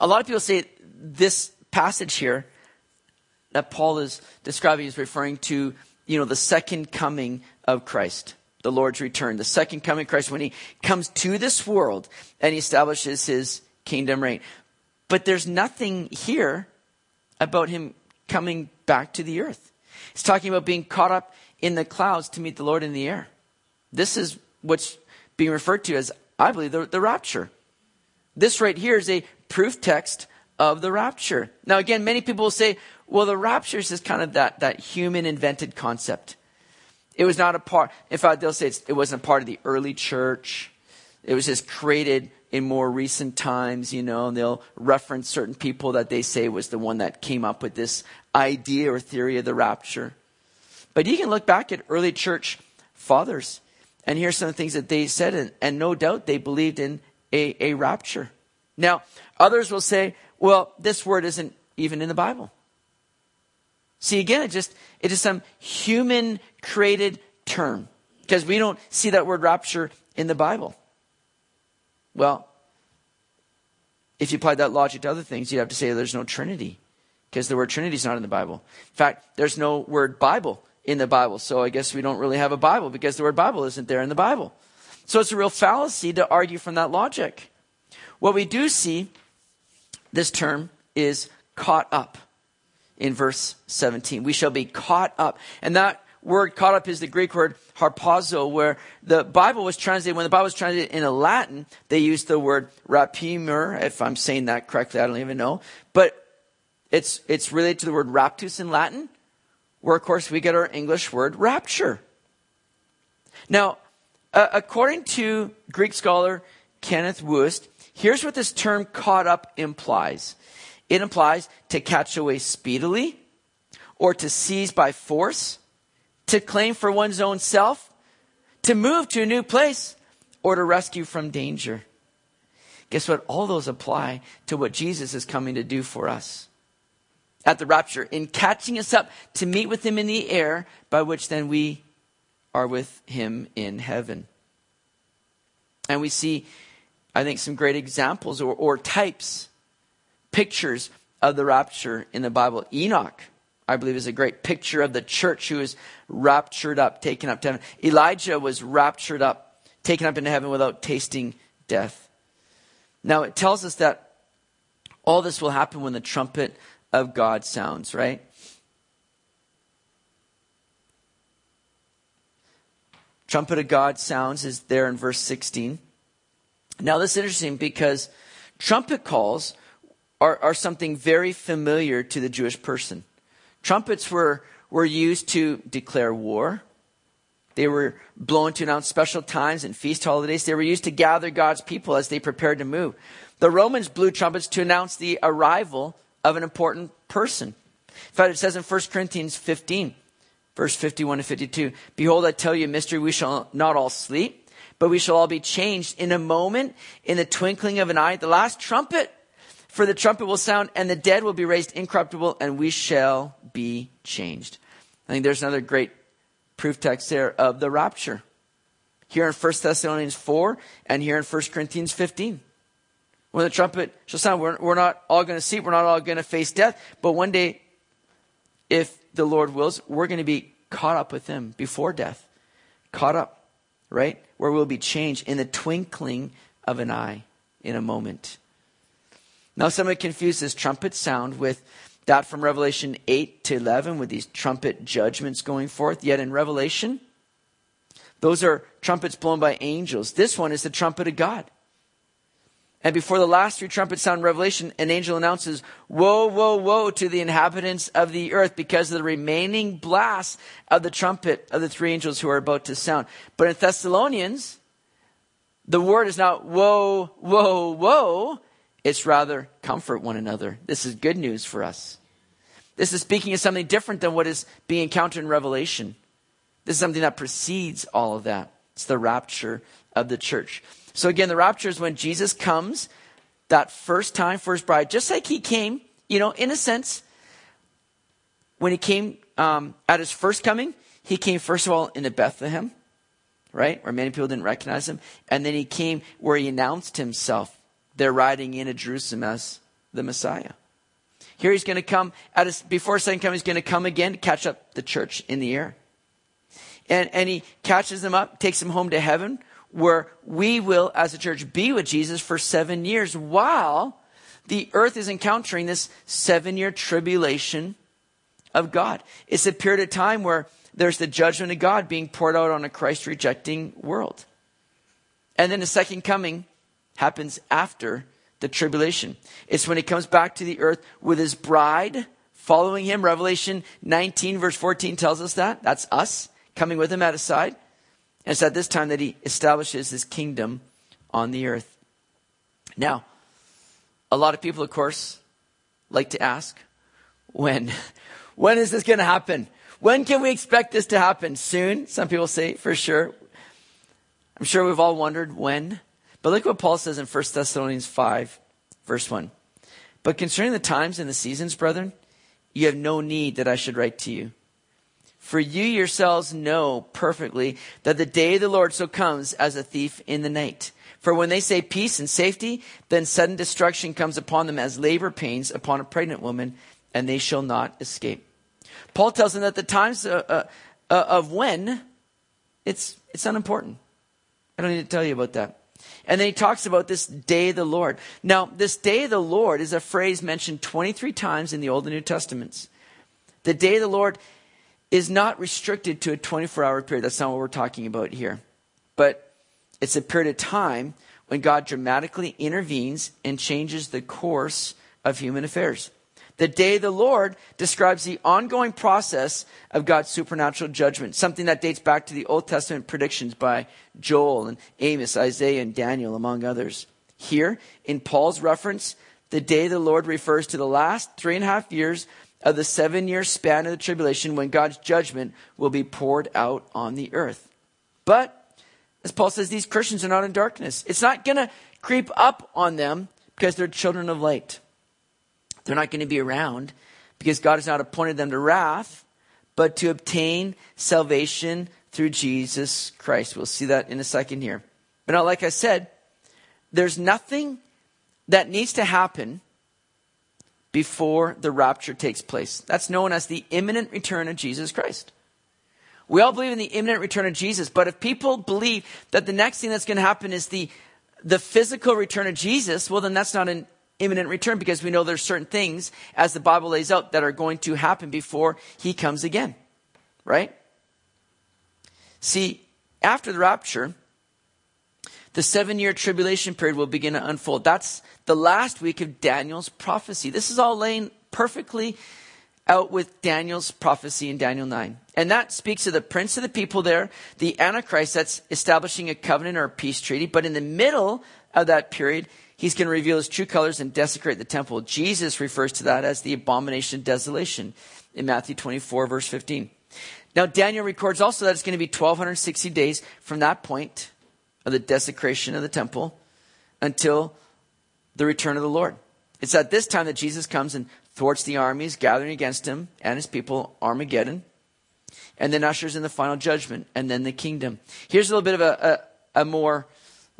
a lot of people say this passage here that Paul is describing is referring to, you know, the second coming of Christ, the Lord's return, the second coming of Christ when he comes to this world and he establishes his kingdom reign. But there's nothing here about him coming back to the earth. He's talking about being caught up in the clouds to meet the Lord in the air. This is what's being referred to as, I believe, the, the rapture. This right here is a proof text of the rapture. Now, again, many people will say, well, the rapture is just kind of that, that human invented concept. It was not a part, in fact, they'll say it wasn't a part of the early church. It was just created in more recent times, you know, and they'll reference certain people that they say was the one that came up with this idea or theory of the rapture. But you can look back at early church fathers and hear some of the things that they said, and, and no doubt they believed in a, a rapture. Now, others will say, well, this word isn't even in the Bible. See, again, it just, it is some human created term because we don't see that word rapture in the Bible. Well, if you applied that logic to other things, you'd have to say there's no Trinity because the word Trinity is not in the Bible. In fact, there's no word Bible in the Bible. So I guess we don't really have a Bible because the word Bible isn't there in the Bible. So it's a real fallacy to argue from that logic. What we do see, this term is caught up in verse 17. We shall be caught up. And that word caught up is the Greek word harpazo, where the Bible was translated, when the Bible was translated into Latin, they used the word rapiemur, if I'm saying that correctly, I don't even know. But it's, it's related to the word raptus in Latin, where of course we get our English word rapture. Now, uh, according to Greek scholar Kenneth Wuest, here's what this term caught up implies. It implies to catch away speedily, or to seize by force, to claim for one's own self, to move to a new place, or to rescue from danger. Guess what? All those apply to what Jesus is coming to do for us at the rapture, in catching us up to meet with him in the air, by which then we are with him in heaven. And we see, I think, some great examples or, or types, pictures of the rapture in the Bible. Enoch, I believe, is a great picture of the church who is raptured up, taken up to heaven. Elijah was raptured up, taken up into heaven without tasting death. Now, it tells us that all this will happen when the trumpet of God sounds, right? Trumpet of God sounds is there in verse 16. Now, this is interesting because trumpet calls are, are something very familiar to the Jewish person. Trumpets were, were used to declare war. They were blown to announce special times and feast holidays. They were used to gather God's people as they prepared to move. The Romans blew trumpets to announce the arrival of an important person. In fact, it says in 1 Corinthians 15, verse 51 to 52, Behold, I tell you a mystery, we shall not all sleep, but we shall all be changed in a moment, in the twinkling of an eye, the last trumpet. For the trumpet will sound, and the dead will be raised incorruptible, and we shall be changed. I think there's another great proof text there of the rapture. Here in 1 Thessalonians 4, and here in 1 Corinthians 15 when the trumpet shall sound, we're, we're not all going to see, we're not all going to face death, but one day, if the Lord wills, we're going to be caught up with Him before death. Caught up, right? Where we'll be changed in the twinkling of an eye in a moment. Now, some somebody confused this trumpet sound with that from Revelation 8 to 11 with these trumpet judgments going forth. Yet in Revelation, those are trumpets blown by angels. This one is the trumpet of God. And before the last three trumpets sound Revelation, an angel announces, Woe, woe, woe to the inhabitants of the earth because of the remaining blast of the trumpet of the three angels who are about to sound. But in Thessalonians, the word is not woe, woe, woe. It's rather comfort one another. This is good news for us. This is speaking of something different than what is being encountered in Revelation. This is something that precedes all of that. It's the rapture of the church. So again, the rapture is when Jesus comes that first time for his bride, just like he came, you know, in a sense, when he came um, at his first coming, he came first of all into Bethlehem, right, where many people didn't recognize him, and then he came where he announced himself. They're riding into Jerusalem as the Messiah. Here he's going to come at his, before second coming, he's going to come again to catch up the church in the air. And, and he catches them up, takes them home to heaven, where we will, as a church, be with Jesus for seven years while the earth is encountering this seven year tribulation of God. It's a period of time where there's the judgment of God being poured out on a Christ rejecting world. And then the second coming happens after the tribulation. It's when he comes back to the earth with his bride following him. Revelation 19, verse 14 tells us that. That's us coming with him at his side. And it's at this time that he establishes his kingdom on the earth. Now, a lot of people, of course, like to ask, when? When is this going to happen? When can we expect this to happen? Soon? Some people say, for sure. I'm sure we've all wondered when. But look what Paul says in 1 Thessalonians 5, verse 1. But concerning the times and the seasons, brethren, you have no need that I should write to you. For you yourselves know perfectly that the day of the Lord so comes as a thief in the night. For when they say peace and safety, then sudden destruction comes upon them as labor pains upon a pregnant woman, and they shall not escape. Paul tells them that the times uh, uh, uh, of when, it's, it's unimportant. I don't need to tell you about that. And then he talks about this day of the Lord. Now, this day of the Lord is a phrase mentioned 23 times in the Old and New Testaments. The day of the Lord is not restricted to a 24 hour period. That's not what we're talking about here. But it's a period of time when God dramatically intervenes and changes the course of human affairs. The day of the Lord describes the ongoing process of God's supernatural judgment, something that dates back to the Old Testament predictions by Joel and Amos, Isaiah, and Daniel, among others. Here, in Paul's reference, the day of the Lord refers to the last three and a half years of the seven year span of the tribulation when God's judgment will be poured out on the earth. But, as Paul says, these Christians are not in darkness. It's not going to creep up on them because they're children of light. They're not going to be around because God has not appointed them to wrath, but to obtain salvation through Jesus Christ. We'll see that in a second here. But now, like I said, there's nothing that needs to happen before the rapture takes place. That's known as the imminent return of Jesus Christ. We all believe in the imminent return of Jesus, but if people believe that the next thing that's going to happen is the, the physical return of Jesus, well, then that's not an imminent return because we know there's certain things, as the Bible lays out, that are going to happen before he comes again. Right? See, after the rapture, the seven year tribulation period will begin to unfold. That's the last week of Daniel's prophecy. This is all laying perfectly out with Daniel's prophecy in Daniel 9. And that speaks of the prince of the people there, the Antichrist that's establishing a covenant or a peace treaty. But in the middle of that period, he's going to reveal his true colors and desecrate the temple. Jesus refers to that as the abomination of desolation in Matthew 24, verse 15. Now, Daniel records also that it's going to be 1,260 days from that point of the desecration of the temple until the return of the Lord. It's at this time that Jesus comes and thwarts the armies gathering against him and his people, Armageddon, and then ushers in the final judgment and then the kingdom. Here's a little bit of a, a, a more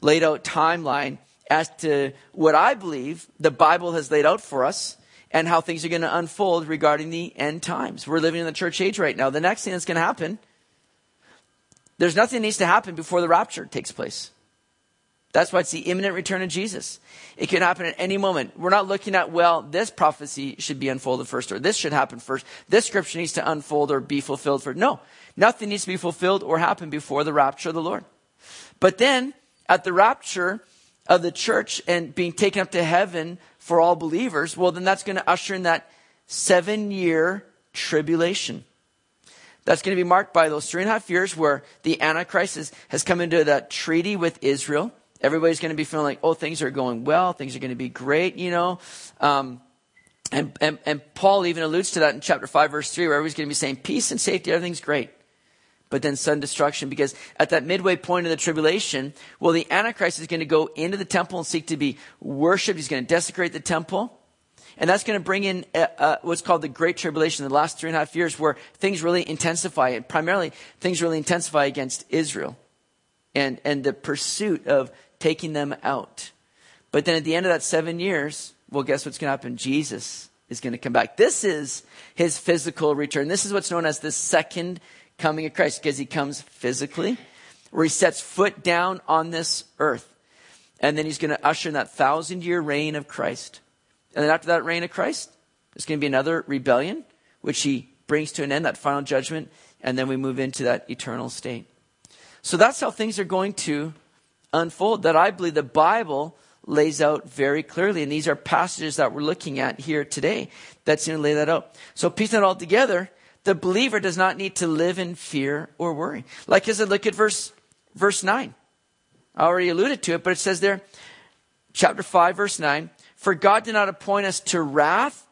laid out timeline as to what I believe the Bible has laid out for us and how things are going to unfold regarding the end times. We're living in the church age right now. The next thing that's going to happen, there's nothing that needs to happen before the rapture takes place. That's why it's the imminent return of Jesus. It can happen at any moment. We're not looking at, well, this prophecy should be unfolded first, or this should happen first. This scripture needs to unfold or be fulfilled first. No, nothing needs to be fulfilled or happen before the rapture of the Lord. But then, at the rapture of the church and being taken up to heaven for all believers, well, then that's going to usher in that seven year tribulation. That's going to be marked by those three and a half years where the Antichrist has, has come into that treaty with Israel. Everybody's going to be feeling like, oh, things are going well, things are going to be great, you know. Um, and, and, and Paul even alludes to that in chapter 5, verse 3, where everybody's going to be saying, peace and safety, everything's great but then sudden destruction because at that midway point of the tribulation, well, the Antichrist is going to go into the temple and seek to be worshiped. He's going to desecrate the temple. And that's going to bring in uh, uh, what's called the Great Tribulation, the last three and a half years, where things really intensify, and primarily things really intensify against Israel and, and the pursuit of taking them out. But then at the end of that seven years, well, guess what's going to happen? Jesus is going to come back. This is his physical return. This is what's known as the second coming of Christ because he comes physically, where he sets foot down on this earth. And then he's going to usher in that thousand year reign of Christ. And then after that reign of Christ, there's going to be another rebellion, which he brings to an end, that final judgment. And then we move into that eternal state. So that's how things are going to unfold. That I believe the Bible lays out very clearly. And these are passages that we're looking at here today that's going to lay that out. So piecing it all together, the believer does not need to live in fear or worry. Like I look at verse, verse 9. I already alluded to it, but it says there, chapter 5, verse 9, For God did not appoint us to wrath,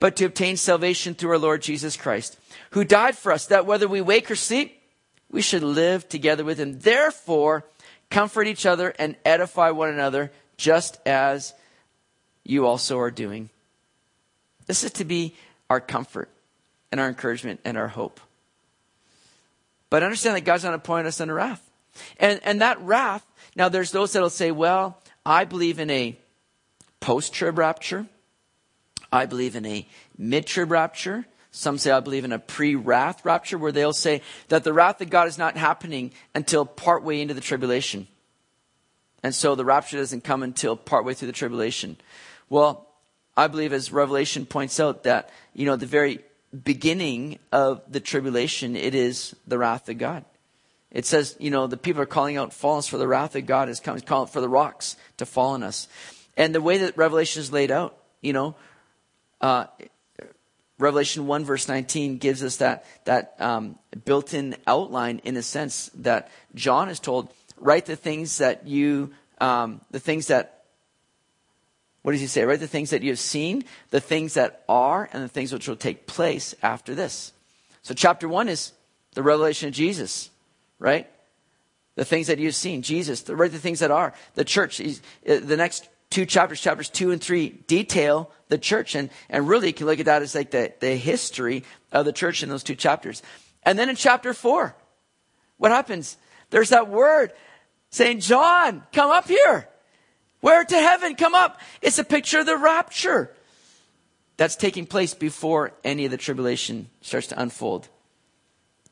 but to obtain salvation through our Lord Jesus Christ, who died for us, that whether we wake or sleep, we should live together with him. Therefore, comfort each other and edify one another, just as you also are doing. This is to be our comfort and our encouragement and our hope. But understand that God's not appointing us under wrath. And, and that wrath, now there's those that'll say, well, I believe in a post trib rapture. I believe in a mid trib rapture. Some say I believe in a pre wrath rapture, where they'll say that the wrath of God is not happening until partway into the tribulation. And so the rapture doesn't come until partway through the tribulation. Well, I believe, as Revelation points out, that, you know, the very beginning of the tribulation, it is the wrath of God. It says, you know, the people are calling out, fall us for the wrath of God is coming, calling for the rocks to fall on us. And the way that Revelation is laid out, you know, uh, Revelation 1 verse 19 gives us that, that um, built-in outline in a sense that John is told, write the things that you, um, the things that, what does he say? Write the things that you have seen, the things that are, and the things which will take place after this. So chapter 1 is the revelation of Jesus, right? The things that you've seen, Jesus, the, write the things that are. The church, uh, the next two chapters, chapters two and three, detail the church. And, and really, you can look at that as like the, the history of the church in those two chapters. And then in chapter four, what happens? There's that word saying, John, come up here. Where to heaven? Come up. It's a picture of the rapture that's taking place before any of the tribulation starts to unfold.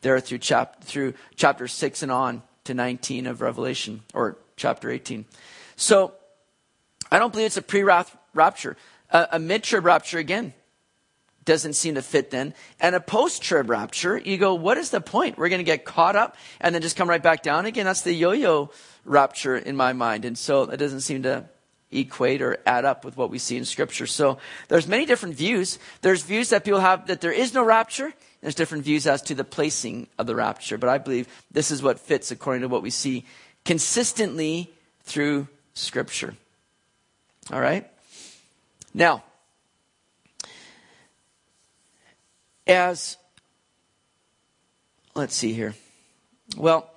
There through, chap- through chapter 6 and on to 19 of Revelation, or chapter 18. So, I don't believe it's a pre rapture. A, a mid trib rapture, again, doesn't seem to fit then. And a post trib rapture, you go, what is the point? We're going to get caught up and then just come right back down again. That's the yo yo rapture in my mind. And so it doesn't seem to equate or add up with what we see in scripture. So there's many different views. There's views that people have that there is no rapture. There's different views as to the placing of the rapture. But I believe this is what fits according to what we see consistently through scripture. All right? Now, as let's see here. Well,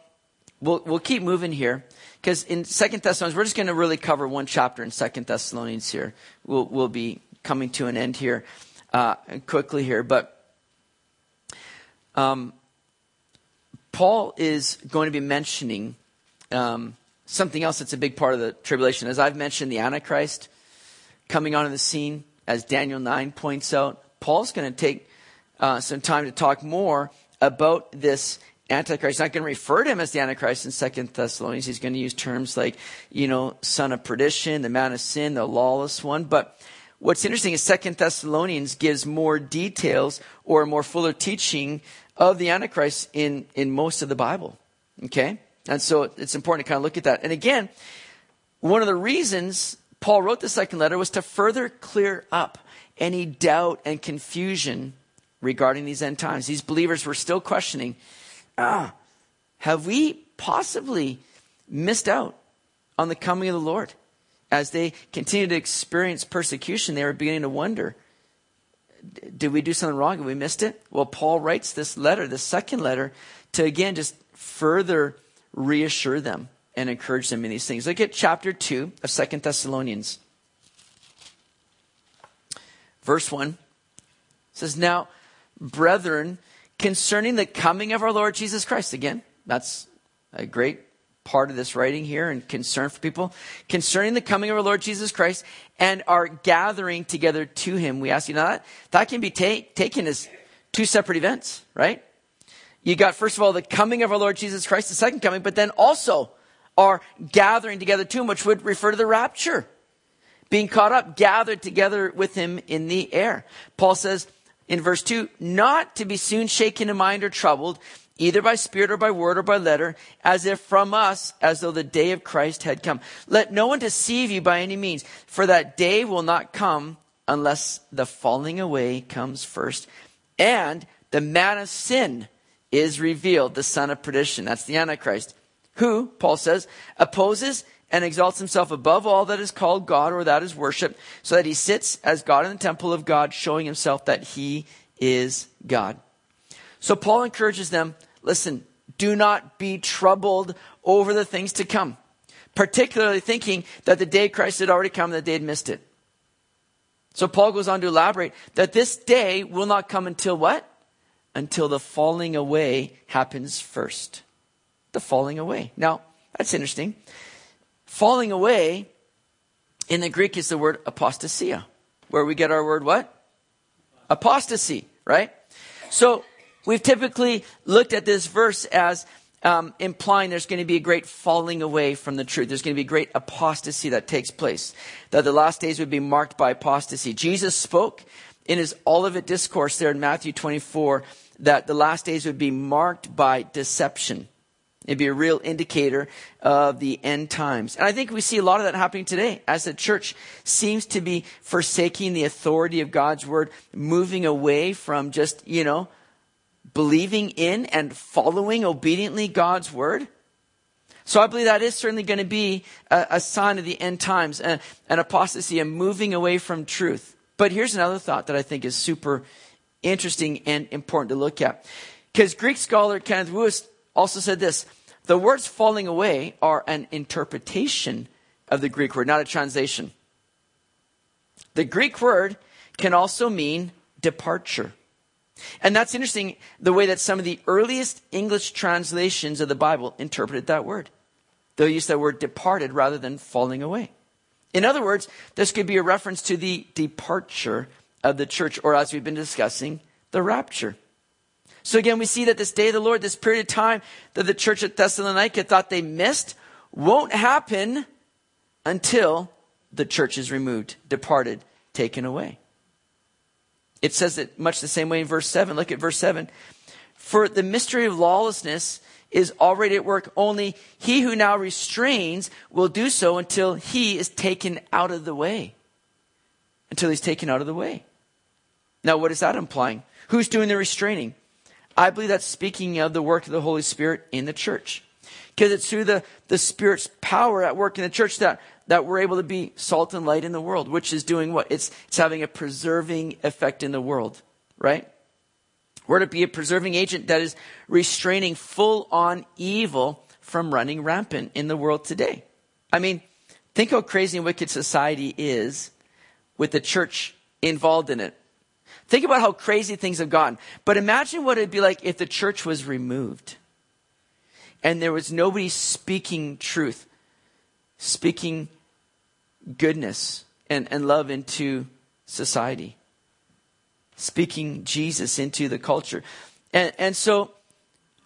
we'll we'll keep moving here because in Second Thessalonians we're just going to really cover one chapter in Second Thessalonians here. We'll we'll be coming to an end here uh, quickly here, but um, Paul is going to be mentioning um, something else that's a big part of the tribulation. As I've mentioned, the Antichrist coming onto the scene, as Daniel 9 points out. Paul's going to take uh, some time to talk more about this Antichrist. He's not going to refer to him as the Antichrist in Second Thessalonians. He's going to use terms like, you know, son of perdition, the man of sin, the lawless one. But what's interesting is Second Thessalonians gives more details or more fuller teaching of the Antichrist in, in most of the Bible. Okay? And so it's important to kind of look at that. And again, one of the reasons Paul wrote the second letter was to further clear up any doubt and confusion regarding these end times. These believers were still questioning ah, have we possibly missed out on the coming of the Lord? As they continued to experience persecution, they were beginning to wonder did we do something wrong? Have we missed it? Well, Paul writes this letter, the second letter, to again just further reassure them and encourage them in these things. Look at chapter 2 of Second Thessalonians. Verse 1 says, Now, brethren, concerning the coming of our Lord Jesus Christ, again, that's a great part of this writing here and concern for people. Concerning the coming of our Lord Jesus Christ and our gathering together to him, we ask you, now that, that can be ta- taken as two separate events, right? You got, first of all, the coming of our Lord Jesus Christ, the second coming, but then also our gathering together to him, which would refer to the rapture. Being caught up, gathered together with him in the air. Paul says in verse 2, not to be soon shaken in mind or troubled, either by spirit or by word or by letter, as if from us, as though the day of Christ had come. Let no one deceive you by any means, for that day will not come unless the falling away comes first, and the man of sin is revealed, the son of perdition. That's the Antichrist, who, Paul says, opposes and exalts himself above all that is called God or that is worship, so that he sits as God in the temple of God, showing himself that he is God. So Paul encourages them, listen, do not be troubled over the things to come, particularly thinking that the day Christ had already come that they had missed it. So Paul goes on to elaborate that this day will not come until what? Until the falling away happens first. The falling away. Now, that's interesting. Falling away in the Greek is the word apostasia, where we get our word what? Apostasy, right? So we've typically looked at this verse as um, implying there's going to be a great falling away from the truth. There's going to be great apostasy that takes place. That the last days would be marked by apostasy. Jesus spoke in his Olivet discourse there in Matthew 24 that the last days would be marked by deception. It'd be a real indicator of the end times. And I think we see a lot of that happening today as the church seems to be forsaking the authority of God's word, moving away from just, you know, believing in and following obediently God's word. So I believe that is certainly going to be a, a sign of the end times, an apostasy, a moving away from truth. But here's another thought that I think is super interesting and important to look at. Because Greek scholar Kenneth Wuest also said this the words falling away are an interpretation of the Greek word, not a translation. The Greek word can also mean departure. And that's interesting, the way that some of the earliest English translations of the Bible interpreted that word. They'll use that word departed rather than falling away. In other words, this could be a reference to the departure of the church, or as we've been discussing, the rapture. So again, we see that this day of the Lord, this period of time that the church at Thessalonica thought they missed, won't happen until the church is removed, departed, taken away. It says it much the same way in verse 7. Look at verse 7. For the mystery of lawlessness is already at work. Only he who now restrains will do so until he is taken out of the way. Until he's taken out of the way. Now, what is that implying? Who's doing the restraining? I believe that's speaking of the work of the Holy Spirit in the church. Because it's through the, the Spirit's power at work in the church that, that we're able to be salt and light in the world, which is doing what? It's, it's having a preserving effect in the world, right? We're to be a preserving agent that is restraining full on evil from running rampant in the world today. I mean, think how crazy and wicked society is with the church involved in it. Think about how crazy things have gotten. But imagine what it'd be like if the church was removed and there was nobody speaking truth, speaking goodness and, and love into society speaking Jesus into the culture. And, and so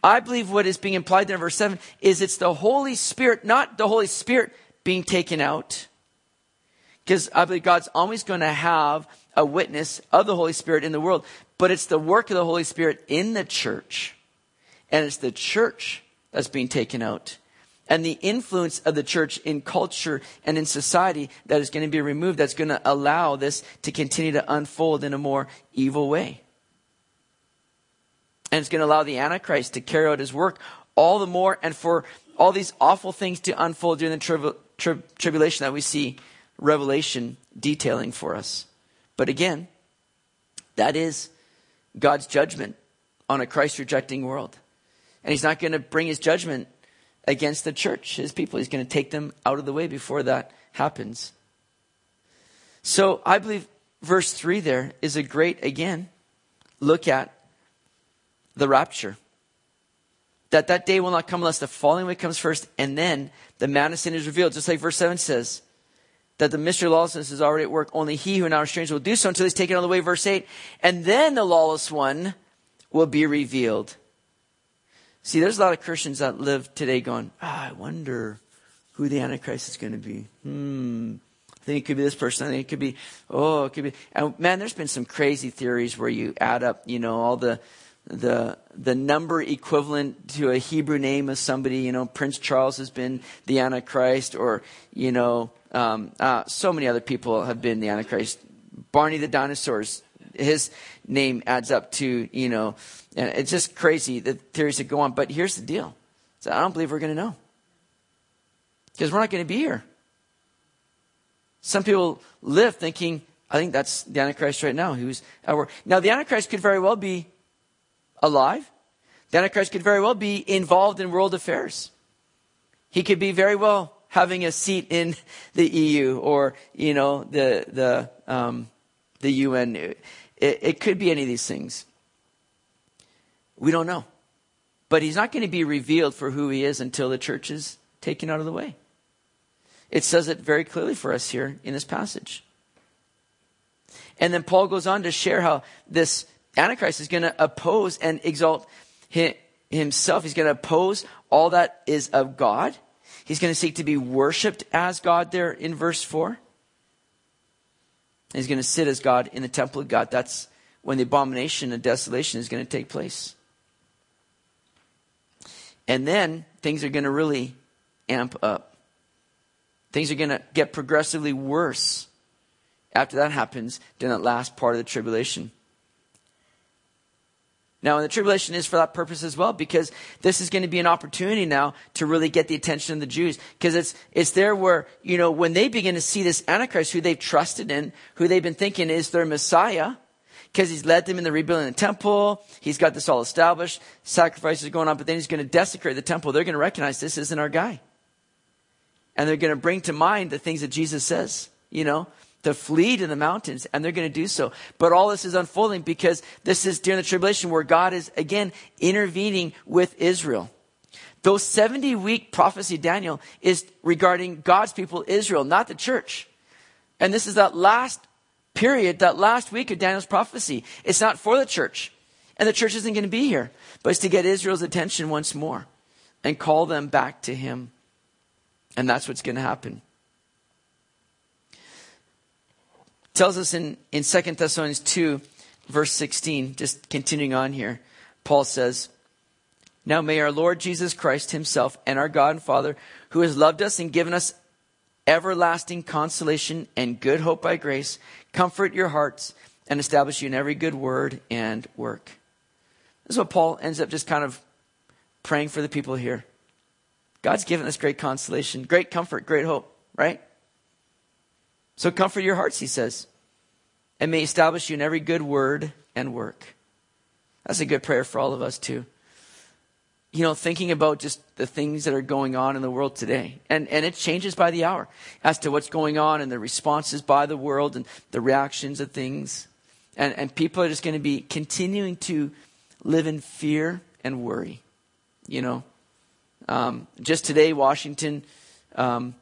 I believe what is being implied there in verse 7 is it's the Holy Spirit, not the Holy Spirit being taken out. Because I believe God's always going to have a witness of the Holy Spirit in the world, but it's the work of the Holy Spirit in the church. And it's the church that's being taken out and the influence of the church in culture and in society that is going to be removed, that's going to allow this to continue to unfold in a more evil way. And it's going to allow the Antichrist to carry out his work all the more and for all these awful things to unfold during the tribulation that we see Revelation detailing for us. But again, that is God's judgment on a Christ rejecting world. And he's not going to bring his judgment against the church, his people. He's going to take them out of the way before that happens. So I believe verse 3 there is a great, again, look at the rapture. That that day will not come unless the falling away comes first, and then the man of sin is revealed. Just like verse 7 says, that the mystery of lawlessness is already at work. Only he who now restrains will do so until he's taken out of the way. Verse 8. And then the lawless one will be revealed See, there's a lot of Christians that live today going, oh, I wonder who the Antichrist is going to be. Hmm. I think it could be this person. I think it could be, oh, it could be. And man, there's been some crazy theories where you add up, you know, all the, the, the number equivalent to a Hebrew name of somebody, you know, Prince Charles has been the Antichrist or, you know, um, uh, so many other people have been the Antichrist. Barney the dinosaurs, his name adds up to, you know, and it's just crazy the theories that go on. But here's the deal. So I don't believe we're going to know. Because we're not going to be here. Some people live thinking, I think that's the Antichrist right now. Who's. Now, the Antichrist could very well be alive. The Antichrist could very well be involved in world affairs. He could be very well having a seat in the EU or, you know, the, the, um, the UN. It, it could be any of these things. We don't know. But he's not going to be revealed for who he is until the church is taken out of the way. It says it very clearly for us here in this passage. And then Paul goes on to share how this Antichrist is going to oppose and exalt himself. He's going to oppose all that is of God. He's going to seek to be worshiped as God there in verse 4. He's going to sit as God in the temple of God. That's when the abomination and desolation is going to take place. And then things are going to really amp up. Things are going to get progressively worse after that happens during that last part of the tribulation. Now, and the tribulation is for that purpose as well, because this is going to be an opportunity now to really get the attention of the Jews. Because it's, it's there where, you know, when they begin to see this Antichrist who they've trusted in, who they've been thinking is their Messiah, because he's led them in the rebuilding of the temple, he's got this all established, sacrifices going on, but then he's going to desecrate the temple. They're going to recognize this isn't our guy. And they're going to bring to mind the things that Jesus says, you know, to flee to the mountains, and they're going to do so. But all this is unfolding because this is during the tribulation where God is again intervening with Israel. Those 70 week prophecy, Daniel, is regarding God's people, Israel, not the church. And this is that last period, that last week of Daniel's prophecy. It's not for the church. And the church isn't going to be here, but it's to get Israel's attention once more and call them back to Him. And that's what's going to happen. tells us in, in 2 Thessalonians 2, verse 16, just continuing on here, Paul says, Now may our Lord Jesus Christ himself and our God and Father, who has loved us and given us everlasting consolation and good hope by grace, comfort your hearts and establish you in every good word and work. This is what Paul ends up just kind of praying for the people here. God's given us great consolation, great comfort, great hope, right? So comfort your hearts, he says, and may establish you in every good word and work. That's a good prayer for all of us, too. You know, thinking about just the things that are going on in the world today. And, and it changes by the hour as to what's going on and the responses by the world and the reactions of things. And, and people are just going to be continuing to live in fear and worry. You know, um, just today, Washington um,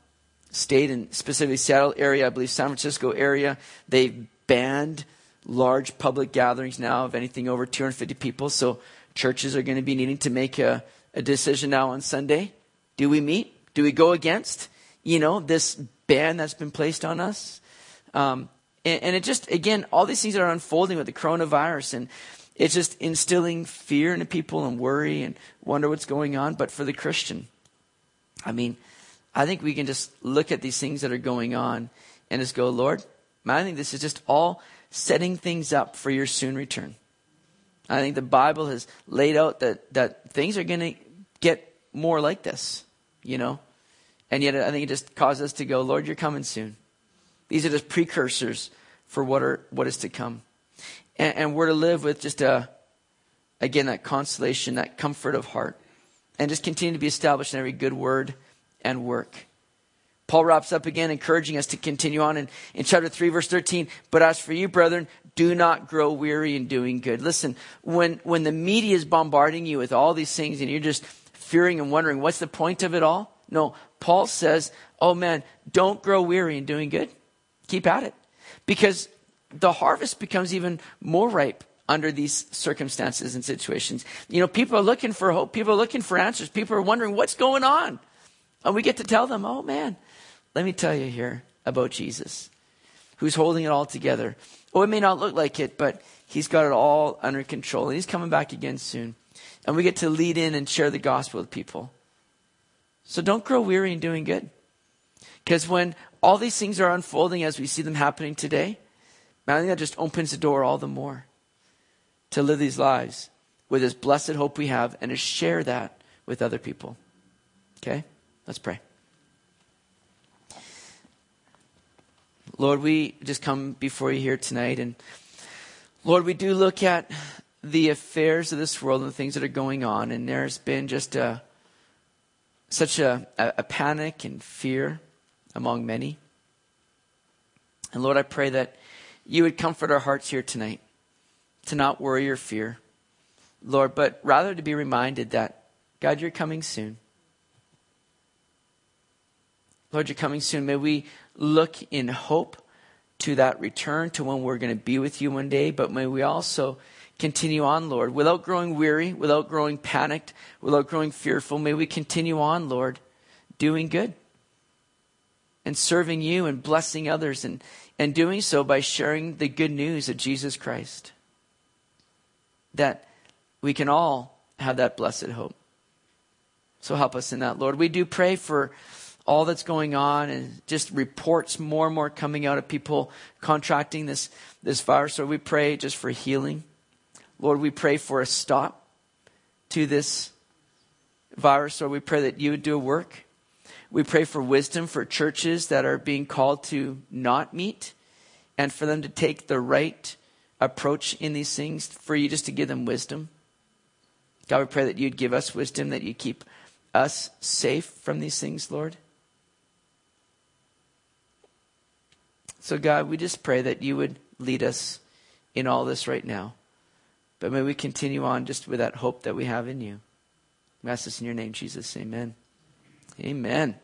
state and specifically Seattle area, I believe San Francisco area, they've banned large public gatherings now of anything over 250 people. So churches are going to be needing to make a, a decision now on Sunday. Do we meet? Do we go against, you know, this ban that's been placed on us? Um, and, and it just, again, all these things are unfolding with the coronavirus and it's just instilling fear into people and worry and wonder what's going on. But for the Christian, I mean, I think we can just look at these things that are going on and just go, Lord, I think this is just all setting things up for your soon return. I think the Bible has laid out that, that things are going to get more like this, you know? And yet I think it just causes us to go, Lord, you're coming soon. These are just precursors for what, are, what is to come. And, and we're to live with just a, again, that consolation, that comfort of heart, and just continue to be established in every good word and work. Paul wraps up again, encouraging us to continue on in, in chapter 3, verse 13. But as for you, brethren, do not grow weary in doing good. Listen, when, when the media is bombarding you with all these things and you're just fearing and wondering, what's the point of it all? No, Paul says, oh man, don't grow weary in doing good. Keep at it. Because the harvest becomes even more ripe under these circumstances and situations. You know, people are looking for hope. People are looking for answers. People are wondering what's going on. And we get to tell them, oh man, let me tell you here about Jesus, who's holding it all together. Oh, it may not look like it, but he's got it all under control. And he's coming back again soon. And we get to lead in and share the gospel with people. So don't grow weary in doing good. Because when all these things are unfolding as we see them happening today, man, I think that just opens the door all the more to live these lives with this blessed hope we have and to share that with other people. Okay? Let's pray. Lord, we just come before you here tonight. And Lord, we do look at the affairs of this world and the things that are going on. And there's been just a, such a, a panic and fear among many. And Lord, I pray that you would comfort our hearts here tonight to not worry or fear, Lord, but rather to be reminded that, God, you're coming soon. Lord, you're coming soon. May we look in hope to that return to when we're going to be with you one day, but may we also continue on, Lord, without growing weary, without growing panicked, without growing fearful. May we continue on, Lord, doing good. and serving you and blessing others and, and doing so by sharing the good news of Jesus Christ. That we can all have that blessed hope. So help us in that, Lord. We do pray for all that's going on and just reports more and more coming out of people contracting this, this virus. So we pray just for healing. Lord, we pray for a stop to this virus, or we pray that you would do a work. We pray for wisdom for churches that are being called to not meet and for them to take the right approach in these things, for you just to give them wisdom. God, we pray that you'd give us wisdom, that you keep us safe from these things, Lord. So, God, we just pray that you would lead us in all this right now. But may we continue on just with that hope that we have in you. We ask this in your name, Jesus. Amen. Amen.